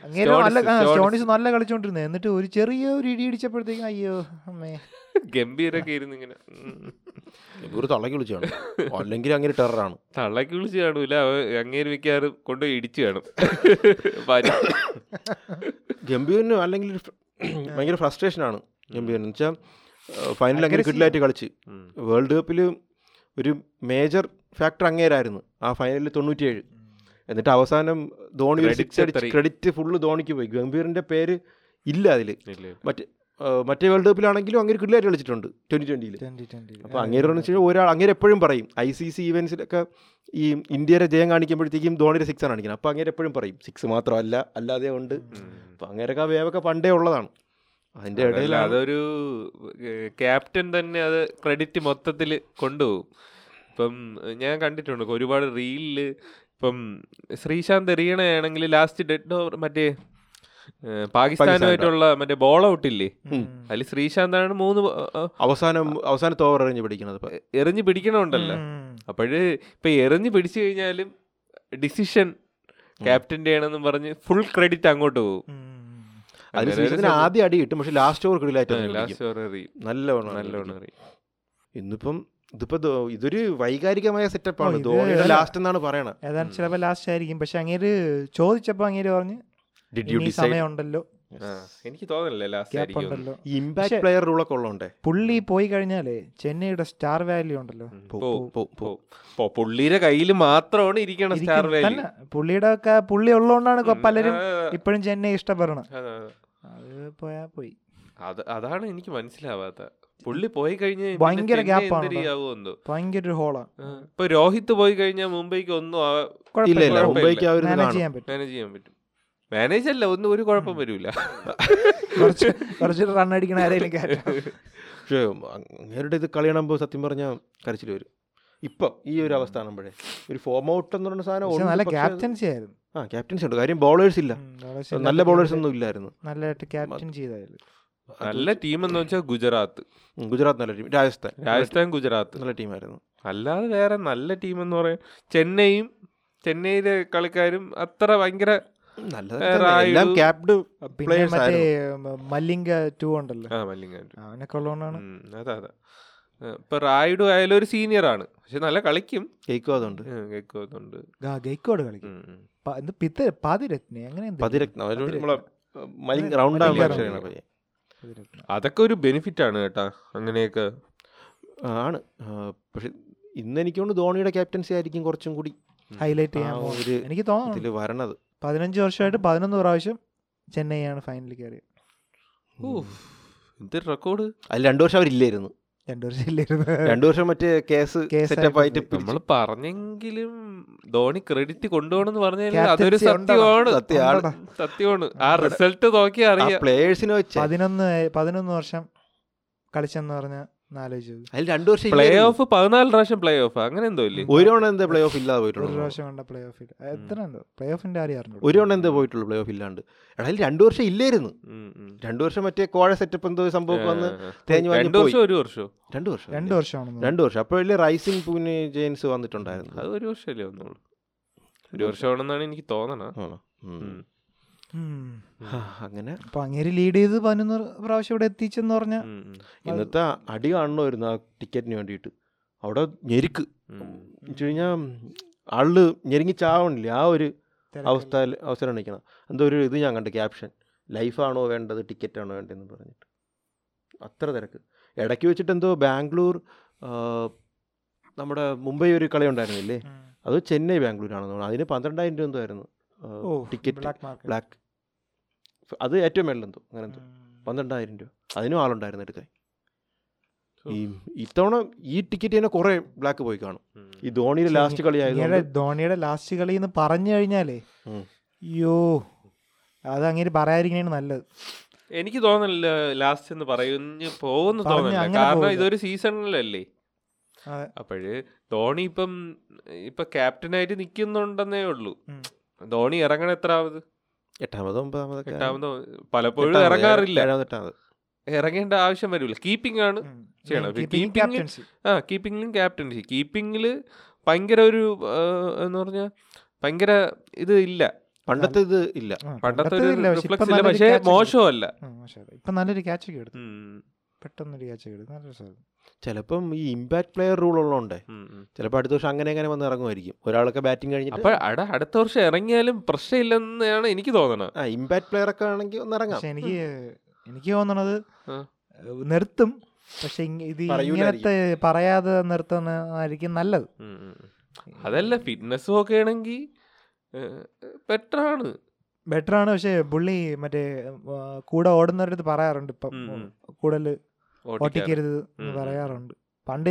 അങ്ങേര് നല്ല സ്റ്റോണിസ്. നല്ല കളിച്ചോണ്ടിരുന്നത് എന്നിട്ട് ഒരു ചെറിയ ഒരു ഇടി ഇടിച്ചപ്പോഴത്തേക്കും അയ്യോ അമ്മേ. ഗംഭീരൊക്കെ ഇരുന്ന് ഇങ്ങനെ. ഒരു തള്ളക്ക് വിളിച്ചാണ് അല്ലെങ്കിൽ അങ്ങനെ ടെററാണ് തള്ളക്ക് വിളിച്ച് കാണൂല. അങ്ങേര് മിക്കാറും കൊണ്ടുപോയി ഇടിച്ചു കാണും. ഭാര്യ. അല്ലെങ്കിൽ <clears throat> ഭയങ്കര ഫ്രസ്ട്രേഷൻ ആണ് എന്ന് വെച്ചാൽ ഫൈനൽ അങ്ങനെ കിട്ടിലായിട്ട് കിഡിലായിട്ട് കളിച്ച്. വേൾഡ് കപ്പിൽ ഒരു മേജർ ഫാക്ടർ അങ്ങേരായിരുന്നു ആ ഫൈനലിൽ തൊണ്ണൂറ്റിയേഴ്. എന്നിട്ട് അവസാനം ധോണി ഒരു സിക്സ് അടിച്ച് ക്രെഡിറ്റ് ഫുള്ള് ധോണിക്ക് പോയി. ഗംഭീറിന്റെ പേര് ഇല്ല അതിൽ. മറ്റേ മറ്റേ വേൾഡ് കപ്പിലാണെങ്കിലും അങ്ങനെ കിട്ടിലായി കളിച്ചിട്ടുണ്ട് ട്വന്റി ട്വന്റി അപ്പോൾ അങ്ങേര് എന്ന് വെച്ചാൽ ഒരാൾ അങ്ങേര് എപ്പോഴും പറയും ഐ സി സി ഇവൻസിലൊക്കെ ഈ ഇന്ത്യയുടെ ജയം കാണിക്കുമ്പോഴത്തേക്കും ധോണിയുടെ സിക്സ് ആണ് കാണിക്കുന്നത്. അപ്പോൾ അങ്ങേര് എപ്പോഴും പറയും സിക്സ് മാത്രമല്ല അല്ലാതെ ഉണ്ട്. അപ്പോൾ അങ്ങനെയൊക്കെ അങ്ങേരൊക്കെ ആ വേവൊക്കെ പണ്ടേ ഉള്ളതാണ്. അതിന്റെ ഇടയിൽ അതൊരു ക്യാപ്റ്റൻ തന്നെ അത് ക്രെഡിറ്റ് മൊത്തത്തിൽ കൊണ്ടുപോകും. ഇപ്പം ഞാൻ കണ്ടിട്ടുണ്ട് ഒരുപാട് റീലിൽ ഇപ്പം ശ്രീശാന്ത് എറിയണയാണെങ്കിൽ ലാസ്റ്റ് ഡെഡ് ഓവർ മറ്റേ പാകിസ്ഥാനുമായിട്ടുള്ള മറ്റേ ബോൾ ഔട്ട് ഇല്ലേ? അതിൽ ശ്രീശാന്താണ് മൂന്ന് അവസാനം അവസാനത്തെ ഓവർ എറിഞ്ഞ് പിടിക്കുന്നത് ഇപ്പം. എറിഞ്ഞ് പിടിക്കണമുണ്ടല്ലോ. അപ്പോഴ് ഇപ്പൊ എറിഞ്ഞ് പിടിച്ചു കഴിഞ്ഞാലും ഡിസിഷൻ ക്യാപ്റ്റന്റെ ആണെന്നും പറഞ്ഞ് ഫുൾ ക്രെഡിറ്റ് അങ്ങോട്ട് പോകും. അതിന് അങ്ങനെ ശ്രീശാന്തിന് ആദ്യം അടി കിട്ടും പക്ഷെ ലാസ്റ്റ് ഓവർ കിടിലായിട്ട് നല്ലോണം ഇന്നിപ്പം ഇതിപ്പോ ഇതൊരു വൈകാരികമായ സെറ്റപ്പാണ് ആണ്. ധോണിയുടെ ലാസ്റ്റ് എന്നാണ് പറയണത്. ഏതാണ്ട് ചിലപ്പോൾ ലാസ്റ്റ് ആയിരിക്കും. പക്ഷെ അങ്ങേര് ചോദിച്ചപ്പോൾ അങ്ങേര് പറഞ്ഞ് സമയമുണ്ടല്ലോ. എനിക്ക് തോന്നുന്നില്ല ഇമ്പാക്ട് പ്ലെയർ റൂളൊക്കെ ഉള്ളതുകൊണ്ടേ. പുള്ളി പോയി കഴിഞ്ഞാലേ ചെന്നൈയുടെ സ്റ്റാർ വാല്യൂ ഉണ്ടല്ലോ. പോ- പോ- പോ. പോ. പുള്ളിയുടെ കയ്യിൽ മാത്രമാണ് ഇരിക്കണം സ്റ്റാർ വാല്യൂ പുള്ളിയുടെ ഒക്കെ പുള്ളി ഉള്ളതുകൊണ്ടാണ് പലരും ഇപ്പോഴും ചെന്നൈ ഇഷ്ടപ്പെടണം അതാ, അതാ. അത് പോയാ പോയി. അത് അതാണ് എനിക്ക് മനസ്സിലാവാത്ത പുള്ളി പോയി കഴിഞ്ഞാൽ ഭയങ്കര ഗ്യാപ്പാണ് ഭയങ്കര ഒരു ഹോളാണ് ഇപ്പൊ രോഹിത് പോയി കഴിഞ്ഞാൽ മുംബൈക്ക് ഒന്നും. മുംബൈക്ക് മാനേജ് ചെയ്യാൻ പറ്റും. മാനേജ് ചെയ്യാൻ പറ്റും. മാനേജ് അല്ല ഒന്നും ഒരു കുഴപ്പം വരൂല. കുറച്ച് കുറച്ച് റൺ അടിക്കണ ആരെങ്കിലും പക്ഷേ അങ്ങേരുടെ ഇത് കളി കാണുമ്പോൾ സത്യം പറഞ്ഞാൽ കരച്ചിൽ വരും. ഇപ്പം ഈ ഒരു അവസ്ഥ ആണെ ഒരു ഫോം ഔട്ട് എന്ന് പറഞ്ഞ സാധനം നല്ല ക്യാപ്റ്റൻസി ആയിരുന്നു. ആ ക്യാപ്റ്റൻസി ഉണ്ട്. കാര്യം ബോളേഴ്സ് ഇല്ല. നല്ല ബോളേഴ്സ് ഒന്നും ഇല്ലായിരുന്നു. നല്ലതായിട്ട് ക്യാപ്റ്റൻ ചെയ്തായിരുന്നു. നല്ല ടീം എന്ന് വെച്ചാൽ ഗുജറാത്ത്. ഗുജറാത്ത് നല്ല ടീം രാജസ്ഥാൻ. രാജസ്ഥാൻ ഗുജറാത്ത്. നല്ല ടീമായിരുന്നു അല്ലാതെ വേറെ നല്ല ടീം എന്ന് പറയാൻ ചെന്നൈയും ചെന്നൈയിലെ കളിക്കാരും അത്ര ഭയങ്കര മല്ലിംഗ ടു ഉണ്ടല്ലോ. അവനൊക്കെ ഉള്ളതുകൊണ്ടാണ് അതെ അതാ. ഇപ്പൊ റായിഡു ആയാലും ഒരു സീനിയർ ആണ്. പക്ഷെ നല്ല കളിക്കും. ഗെയ്ക്കോ അതുണ്ട്. ഗൈക്കോട് കളിക്കും. പതിരത്നെ അങ്ങനെ പതിരത്നം റൗണ്ട് ആകുമ്പോൾ അതൊക്കെ ഒരു ബെനിഫിറ്റ് ആണ് കേട്ടാ. അങ്ങനെയൊക്കെ. ആണ്. പക്ഷെ ഇന്ന് എനിക്കൊണ്ട് ധോണിയുടെ ക്യാപ്റ്റൻസി ആയിരിക്കും കുറച്ചും കൂടി ഹൈലൈറ്റ് ചെയ്യാൻ. ഒരു എനിക്ക് തോന്നുന്നു. വരണത്. പതിനഞ്ച് വർഷമായിട്ട് പതിനൊന്ന് പ്രാവശ്യം ചെന്നൈയാണ് ഫൈനലിൽ കയറിയത്. ഇത് റെക്കോർഡ് അതിൽ രണ്ടു വർഷം അവരില്ലായിരുന്നു. രണ്ടു വർഷം ഇല്ലായിരുന്നു രണ്ടു വർഷം മറ്റേ കേസ് സെറ്റപ്പ് ആയിട്ട് നമ്മൾ പറഞ്ഞെങ്കിലും ധോണി ക്രെഡിറ്റ് കൊണ്ടുപോകണമെന്ന് പറഞ്ഞാൽ അതൊരു സത്യമാണ്. സത്യമാണ്. ആ റിസൾട്ട് നോക്കി അറിയാം പ്ലേയേഴ്സിനെ വെച്ച്. പതിനൊന്ന് പതിനൊന്ന് വർഷം കളിച്ചെന്ന് പറഞ്ഞ ആലോചിച്ചു അതിൽ രണ്ടു വർഷം പ്ലേ. ഓഫ് പതിനാല് പ്രാവശ്യം പ്ലേ ഓഫ് അങ്ങനെ എന്തോ ഇല്ലേ? ഒരു തവണ എന്താ പ്ലേ ഓഫ് ഇല്ലാതെ ഒരു പോയിട്ടുള്ളൂ? പ്രാവശ്യം കണ്ട പ്ലേ ഓഫ് എത്ര ഉണ്ടോ? പ്ലേ ഓഫിന്റെ ഒരു തവണ എന്താ പോയിട്ടുള്ളൂ പ്ലേ ഓഫ് ഇല്ലാണ്ട്? എടാ അതിൽ രണ്ടു വർഷം ഇല്ലായിരുന്നു. രണ്ടു വർഷം മറ്റേ കോഴ സെറ്റപ്പ് എന്തോ സംഭവം വന്ന്. തേഞ്ഞു വാങ്ങി രണ്ട് പോയി. വർഷം ഒരു വർഷം? രണ്ടു വർഷം. രണ്ടു വർഷമാണെന്ന് രണ്ടു വർഷം. അപ്പോഴല്ലേ റൈസിംഗ് പൂനെ ജെയിൻസ് വന്നിട്ടുണ്ടായിരുന്നു. അത് ഒരു വർഷമല്ലേ വന്നുള്ളൂ? ഒരു വർഷമാണെന്നാണ് എനിക്ക് തോന്നണ ആണോ? അങ്ങനെ. അപ്പൊ അങ്ങേര് ലീഡ് ചെയ്ത് പതിനൊന്ന് പ്രാവശ്യം ഇവിടെ എത്തിച്ചെന്ന് പറഞ്ഞ ഇന്നത്തെ അടി കാണണമായിരുന്നു ആ ടിക്കറ്റിന് വേണ്ടിയിട്ട്. അവിടെ ഞെരുക്ക്. കഴിഞ്ഞാൽ ആൾ ഞെരുങ്ങി ചാവണില്ല? ആ ഒരു അവസ്ഥ അവസരം നിൽക്കണം എന്തോ ഒരു ഇത് ഞാൻ കണ്ടു ക്യാപ്ഷൻ ലൈഫാണോ വേണ്ടത്? ടിക്കറ്റാണോ വേണ്ടതെന്ന് പറഞ്ഞിട്ട്. അത്ര തിരക്ക്. ഇടയ്ക്ക് വെച്ചിട്ട് എന്തോ ബാംഗ്ലൂർ നമ്മുടെ മുംബൈ ഒരു കളി ഉണ്ടായിരുന്നില്ലേ? അത് ചെന്നൈ ബാംഗ്ലൂരാണെന്ന് തോന്നുന്നു. അതിന് പന്ത്രണ്ടായിരം രൂപ എന്തോ ആയിരുന്നു ടിക്കറ്റ്. ബ്ലാക്ക് അത് ഏറ്റവും മേളിലെന്തോ അങ്ങനെ എന്തോ. പന്ത്രണ്ടായിരം രൂപ. അതിനും ആളുണ്ടായിരുന്നു എടുക്കാൻ. ഈ ഇത്തവണ ഈ ടിക്കറ്റ് തന്നെ കുറെ ബ്ലാക്ക് പോയി കാണും. ഈ ധോണിയുടെ ലാസ്റ്റ് കളി ആയതുകൊണ്ട്. ധോണിയുടെ ലാസ്റ്റ് കളി എന്ന് പറഞ്ഞു കഴിഞ്ഞാലേ. അയ്യോ അത് അങ്ങനെ പറയാതിരിക്കണേ നല്ലത്. എനിക്ക് തോന്നുന്നില്ല ലാസ്റ്റ് എന്ന് പറയുന്ന പോകുന്നു തോന്നുന്നില്ല. കാരണം ഇതൊരു സീസണിലല്ലേ? അതെ. അപ്പോഴ് ധോണി ഇപ്പം ഇപ്പൊ ക്യാപ്റ്റനായിട്ട് നിൽക്കുന്നുണ്ടെന്നേ ഉള്ളൂ. ധോണി ഇറങ്ങണ എത്രാവത് എട്ടാമത് ഒമ്പതാമതൊക്കെ എട്ടാമതോ പലപ്പോഴും ഇറങ്ങാറില്ല. എട്ടാമത് ഇറങ്ങേണ്ട ആവശ്യം വരില്ല കീപ്പിംഗ് ആണ് ചെയ്യണം. കീപ്പിംഗ് ആ കീപ്പിംഗിലും ക്യാപ്റ്റൻസി കീപ്പിംഗിൽ ഭയങ്കര ഒരു എന്ന് പറഞ്ഞാൽ ഭയങ്കര ഇത് ഇല്ല. പണ്ടത്തെ ഇത് ഇല്ല. പണ്ടത്തെ ഒരു റിഫ്ലക്സ് ഇല്ല. പക്ഷേ മോശമല്ല. ഇപ്പൊ നല്ലൊരു ക്യാച്ച് ഒക്കെ എടുത്തു. ഉം. പെട്ടെന്നൊരു കിട്ടും നല്ല രസമായിരുന്നു ചിലപ്പം ഈ ഇമ്പാക്ട് പ്ലെയർ റൂൾ ഉള്ളതുകൊണ്ടേ. ചിലപ്പോൾ അടുത്ത വർഷം അങ്ങനെ അങ്ങനെ വന്ന് ഇറങ്ങുമായിരിക്കും ഒരാളൊക്കെ ബാറ്റിംഗ് കഴിഞ്ഞിട്ട് അപ്പോൾ അട അടുത്ത വർഷം ഇറങ്ങിയാലും പ്രശ്നമില്ലെന്നാണ് എനിക്ക് തോന്നുന്നത് ആ ഇമ്പാക്ട് പ്ലെയർ ഒക്കെ ആണെങ്കിൽ ഒന്ന് ഇറങ്ങാം പക്ഷെ എനിക്ക് എനിക്ക് തോന്നണത് നിർത്തും പക്ഷെ ഇത്. ഇങ്ങനത്തെ പറയാതെ നിർത്തുന്നതായിരിക്കും നല്ലത്. അതല്ല ഫിറ്റ്നസ് ഒക്കെ ആണെങ്കിൽ ബെറ്റർ ആണ് ബെറ്റർ ആണ് പക്ഷെ പുള്ളി മറ്റേ കൂടെ ഓടുന്നവരുടെ അടുത്ത് പറയാറുണ്ട് ഇപ്പം. കൂടുതൽ. ഓട്ടിക്കരുത് എന്ന് പറയാറുണ്ട്. പണ്ട്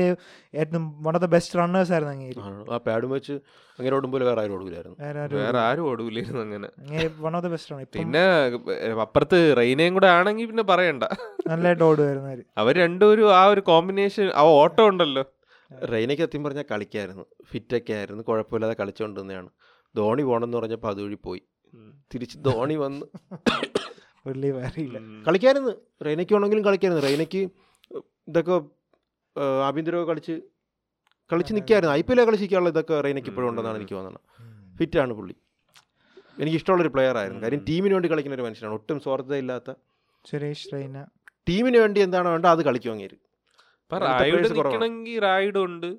ഏറ്റവും one of the best runners ആയിരുന്നു അങ്ങേര്. ആ പാഡ് വെച്ച് അങ്ങനെ ഓടുമ്പോൾ വേറെ ആരും ഓടുകയായിരുന്നു വേറെ ആരും ഓടൂലായിരുന്നു അങ്ങനെ. വൺ ഓഫ് ദ ബെസ്റ്റ് ആണ് പിന്നെ അപ്പുറത്ത് റെയിനയും കൂടെ ആണെങ്കിൽ പിന്നെ പറയണ്ട. നല്ലതായിട്ട് ഓടുമായിരുന്നു അവർ. അവർ രണ്ടുപേരും ആ ഒരു കോമ്പിനേഷൻ ആ ഓട്ടം ഉണ്ടല്ലോ. റെയിനയ്ക്ക് സത്യം പറഞ്ഞാൽ കളിക്കായിരുന്നു. ഫിറ്റൊക്കെ ആയിരുന്നു. കുഴപ്പമില്ലാതെ കളിച്ചുകൊണ്ടിരുന്നതാണ് ധോണി പോകണമെന്ന് പറഞ്ഞപ്പോൾ അതുവഴി പോയി. തിരിച്ച് ധോണി വന്ന് കളിക്കായിരുന്നു. റെയിനയ്ക്ക് വേണമെങ്കിലും കളിക്കായിരുന്നു. റെയിനയ്ക്ക് ഇതൊക്കെ ആഭ്യന്തരമൊക്കെ കളിച്ച് കളിച്ച് നിൽക്കായിരുന്നു ഐ പി എൽ കളിച്ചിരിക്കാനുള്ള ഇതൊക്കെ റെയിനയ്ക്ക് ഇപ്പോഴും ഉണ്ടെന്നാണ് എനിക്ക് തോന്നുന്നത്. ഫിറ്റാണ് പുള്ളി. എനിക്ക് ഇഷ്ടമുള്ളൊരു പ്ലെയർ ആയിരുന്നു. കാര്യം ടീമിന് വേണ്ടി കളിക്കുന്ന ഒരു മനുഷ്യനാണ്. ഒട്ടും സ്വാർത്ഥതയില്ലാത്ത സുരേഷ് റൈന ടീമിന് വേണ്ടി എന്താണോ വേണ്ടത് അത് കളിക്കും അങ്ങേര്. ഇപ്പൊ അങ്ങനത്തെ റായിഡ് റായിഡ് ഉണ്ട്.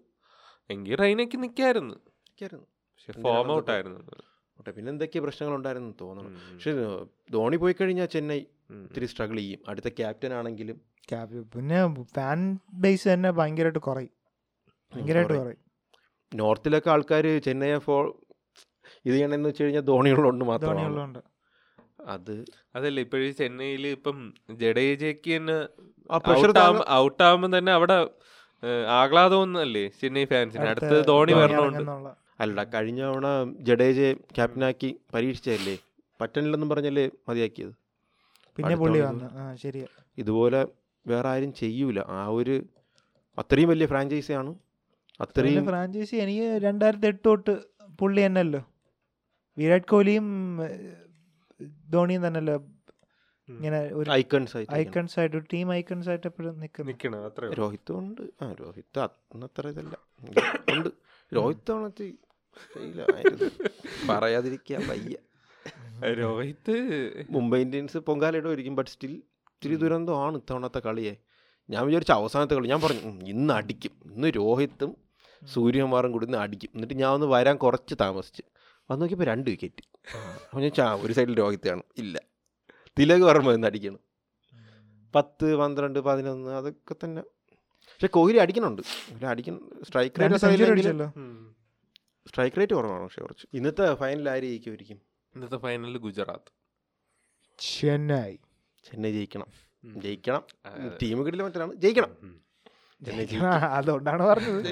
എങ്കിൽ റൈനയ്ക്ക് നിൽക്കായിരുന്നു. ഫോം ഔട്ട് ആയിരുന്നു. പിന്നെ എന്തൊക്കെ പ്രശ്നങ്ങളുണ്ടായിരുന്നു തോന്നുന്നു. പക്ഷെ ധോണി പോയി കഴിഞ്ഞാൽ ചെന്നൈ ഉം. ഇത്തിരി സ്ട്രഗിൾ ചെയ്യും. അടുത്ത ക്യാപ്റ്റൻ ആണെങ്കിലും. ക്യാപ്- പിന്നെ ഫാൻ ബേസ് തന്നെ ഭയങ്കരമായിട്ട് കുറയും. ഭയങ്കരമായിട്ട് കുറയും. നോർത്തിലൊക്കെ ആൾക്കാർ ചെന്നൈ ഫോൾ ഇത് ചെയ്യണമെന്ന് വെച്ച് കഴിഞ്ഞാൽ ധോണികളുണ്ട് മാത്രമാണ്. ധോണിയുള്ളതുകൊണ്ട് അത് അതല്ല ഇപ്പോഴും ചെന്നൈയിൽ ഇപ്പം ജഡേജയ്ക്ക് തന്നെ ആ പ്രഷർ ഔട്ട് ആവുമ്പോൾ തന്നെ അവിടെ ആഹ്ലാദമൊന്നുമല്ലേ ആഹ്ലാദം ഒന്നല്ലേ ചെന്നൈ ഫാൻസിന് അടുത്ത അടുത്ത് ധോണി വരണമുണ്ട് അല്ല കഴിഞ്ഞ തവണ ജഡേജയെ ക്യാപ്റ്റനാക്കി പരീക്ഷിച്ചല്ലേ പറ്റണില്ലെന്നും പറഞ്ഞല്ലേ മതിയാക്കിയത്? പിന്നെ പുള്ളി വന്നു. ആ ശരിയാ. ഇതുപോലെ വേറെ ആരും ചെയ്യൂല. ആ ഒരു അത്രയും വലിയ ഫ്രാഞ്ചൈസിയാണ് അത്രയും ഫ്രാഞ്ചൈസി എനിക്ക് രണ്ടായിരത്തി എട്ട് തൊട്ട് പുള്ളി തന്നെയല്ലോ. വിരാട് കോഹ്ലിയും ധോണിയും തന്നെയല്ലോ. ഇങ്ങനെ ഒരു ഐക്കൺസ് ആയിട്ട് ഐക്കൺസ് ആയിട്ട് ഒരു ടീം ഐക്കൺസ് ആയിട്ട് എപ്പോഴും നിൽക്കുന്നു നിക്കണം രോഹിത് ഉണ്ട്. ആ രോഹിത്ത് അന്നത്ര ഇതല്ല. ഉണ്ട്. രോഹിത്ത് ആണത്തി പറയാതിരിക്കാൻ വയ്യ. രോഹിത് മുംബൈ ഇന്ത്യൻസ് പൊങ്കാലയിടുമായിരിക്കും ബട്ട് സ്റ്റിൽ ഇത്തിരി ദുരന്തമാണ് ഇത്തവണത്തെ കളിയെ. ഞാൻ വിചാരിച്ച അവസാനത്തെ കളി ഞാൻ പറഞ്ഞു ഇന്ന് അടിക്കും. ഇന്ന് രോഹിത്തും സൂര്യകുമാറും കൂടി ഇന്ന് അടിക്കും. എന്നിട്ട് ഞാൻ ഒന്ന് വരാൻ കുറച്ച് താമസിച്ച്. വന്ന് നോക്കിയപ്പോൾ രണ്ട് വിക്കറ്റ് അപ്പോൾ ഞാൻ ചാ ഒരു സൈഡിൽ രോഹിത്ത് കാണും. ഇല്ല. തിലക് വർമ്മ ഇന്ന് അടിക്കണം. പത്ത് പന്ത്രണ്ട് പതിനൊന്ന് അതൊക്കെ തന്നെ. പക്ഷെ കോഹ്ലി അടിക്കണുണ്ട്. അടിക്കണം സ്ട്രൈക്ക് റേറ്റ് സ്ട്രൈക്ക് റേറ്റ് കുറവാണ് പക്ഷെ കുറച്ച്. ഇന്നത്തെ ഫൈനൽ ആര് ജയിക്കുമായിരിക്കും ഇന്നത്തെ ഫൈനലിൽ ഗുജറാത്ത്. ചെന്നൈ. ചെന്നൈ ജയിക്കണം. ജയിക്കണം. ടീം കിട്ടില്ല മറ്റാണ് ജയിക്കണം. അതുകൊണ്ടാണ് പറഞ്ഞത്.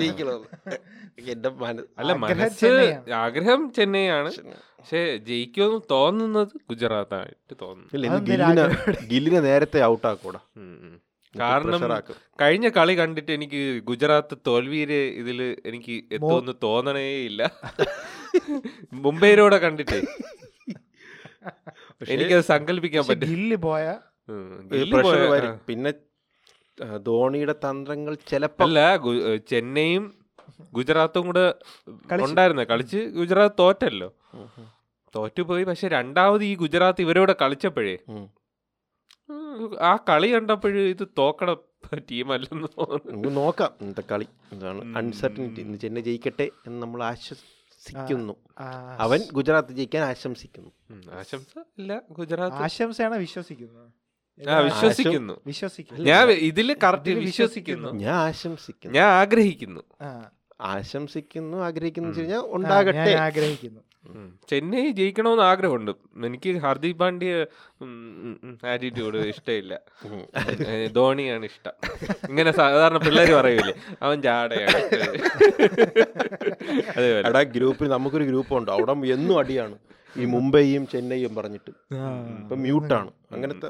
അല്ല ആഗ്രഹം മനസ്സ്. ആഗ്രഹം ചെന്നൈയാണ്. പക്ഷെ ജയിക്കുമെന്ന് തോന്നുന്നത് ഗുജറാത്തായിട്ട് തോന്നുന്നു. ഗില്ലിനെ. നേരത്തെ ഔട്ടാക്കൂടാ. ഉം, ഉം. കാരണം കഴിഞ്ഞ കളി കണ്ടിട്ട് എനിക്ക് ഗുജറാത്ത് തോൽവിയിൽ ഇതിൽ എനിക്ക് എത്തുമെന്ന് തോന്നണേ ഇല്ല. <laughs> മുംബൈയിലൂടെ കണ്ടിട്ട്. എനിക്കത് സങ്കല്പിക്കാൻ പറ്റില്ല പറ്റും. ഗില്ല് പോയ പിന്നെ ധോണിയുടെ തന്ത്രങ്ങൾ ചിലപ്പോ അല്ല ചെന്നൈയും ഗുജറാത്തും കൂടെ കളിച്ചു. ഉണ്ടായിരുന്നു. കളിച്ച് ഗുജറാത്ത് തോറ്റല്ലോ. തോറ്റുപോയി പക്ഷെ രണ്ടാമത് ഈ ഗുജറാത്ത് ഇവരോട് കളിച്ചപ്പോഴേ ആ കളി കണ്ടപ്പോഴും ഇത് തോക്കണ ടീമല്ലെന്ന് തോന്നുന്നു. നോക്കാം. ഇന്നത്തെ കളി എന്താണ്. അൺസർട്ടനിറ്റി ഇന്ന് ചെന്നൈ ജയിക്കട്ടെ എന്ന് നമ്മൾ ആശ്വസിക്കുന്നു ആ, അവൻ ഗുജറാത്ത് ജയിക്കാൻ ആശംസിക്കുന്നു. ആശംസ ഇല്ല ഗുജറാത്ത്. ആശംസയാണ് വിശ്വസിക്കുന്നത്. വിശ്വസിക്കുന്നു. വിശ്വസിക്കുന്നു. ഞാൻ ഇതിൽ കറക്റ്റ് വിശ്വസിക്കുന്നു. ഞാൻ ആശംസിക്കുന്നു. ഞാൻ ആഗ്രഹിക്കുന്നു. ആ, ആശംസിക്കുന്നു ആഗ്രഹിക്കുന്നു ഉണ്ടാകട്ടെ. ഞാൻ ആഗ്രഹിക്കുന്നു. ചെന്നൈ ജയിക്കണമെന്ന് ആഗ്രഹമുണ്ട്. എനിക്ക് ഹർദീപ് പാണ്ഡ്യ ആറ്റിറ്റ്യൂഡ് ഇഷ്ടമില്ല. ധോണിയാണ് ഇഷ്ടം. ഇങ്ങനെ സാധാരണ പിള്ളേർ പറയൂലേ അവൻ ജാടയാണ്. അതേപോലെ. ഗ്രൂപ്പിൽ നമുക്കൊരു ഗ്രൂപ്പ് ഉണ്ട് അവിടെ എന്നും അടിയാണ്. ഈ മുംബൈയും ചെന്നൈയും പറഞ്ഞിട്ട്. ഇപ്പൊ മ്യൂട്ടാണ് അങ്ങനത്തെ.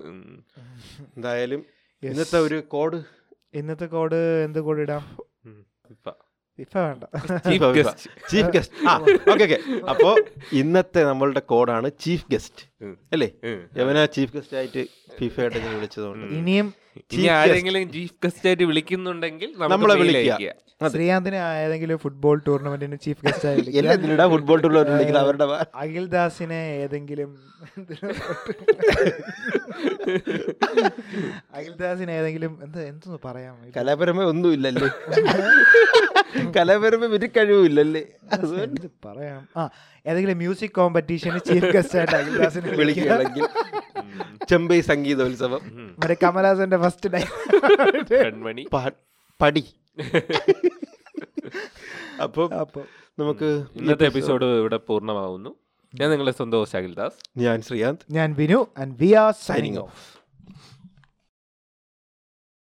എന്തായാലും. ഇന്നത്തെ ഒരു കോഡ് ഇന്നത്തെ കോഡ് എന്ത് കോഡ് ഇടാം? ചീഫ്. ഗസ്റ്റ് ചീഫ് ഗസ്റ്റ് ആ ഓക്കെ ഓക്കെ അപ്പോ ഇന്നത്തെ നമ്മളുടെ കോഡാണ് ചീഫ് ഗസ്റ്റ്. അല്ലേ. യവന ചീഫ് ഗസ്റ്റ് ആയിട്ട് ഫിഫയായിട്ട് വിളിച്ചതുകൊണ്ട്. ഇനിയും ഇനി ആരെങ്കിലും ചീഫ് ഗസ്റ്റ് ആയിട്ട് വിളിക്കുന്നുണ്ടെങ്കിൽ നമ്മളെ വിളിക്കുക. ശ്രീകാന്തിനെ ഏതെങ്കിലും ഫുട്ബോൾ ടൂർണമെന്റിന് ചീഫ് ഗസ്റ്റ് ആയി ഫുട്ബോൾ ടൂർണമെന്റ് അവരുടെ അഖിൽ ദാസിനെ ഏതെങ്കിലും അഖിൽദാസിനെ ഏതെങ്കിലും എന്താ എന്തൊന്ന് പറയാം? കലാപരമായ ഒന്നും ഇല്ലല്ലേ കലാപരമായ ഒരു കഴിവില്ലല്ലേ പറയാം? ആ ഏതെങ്കിലും മ്യൂസിക് കോമ്പറ്റീഷന് ചീഫ് ഗസ്റ്റ് ആയിട്ട് അഖിൽദാസിനെ വിളിക്കുക വിളിക്കുകയാണെങ്കിൽ ചെമ്പൈ സംഗീതോത്സവം. മറ്റേ കമലഹാസന്റെ ഫസ്റ്റ് ടൈം കൺമണി. പടി. അപ്പോൾ അപ്പൊ നമുക്ക് ഇന്നത്തെ എപ്പിസോഡ് ഇവിടെ പൂർണമാവുന്നു. ഞാൻ നിങ്ങളുടെ സ്വന്തം അഖിൽദാസ് ഞാൻ ശ്രീകാന്ത്. ഞാൻ Vinu and we are signing off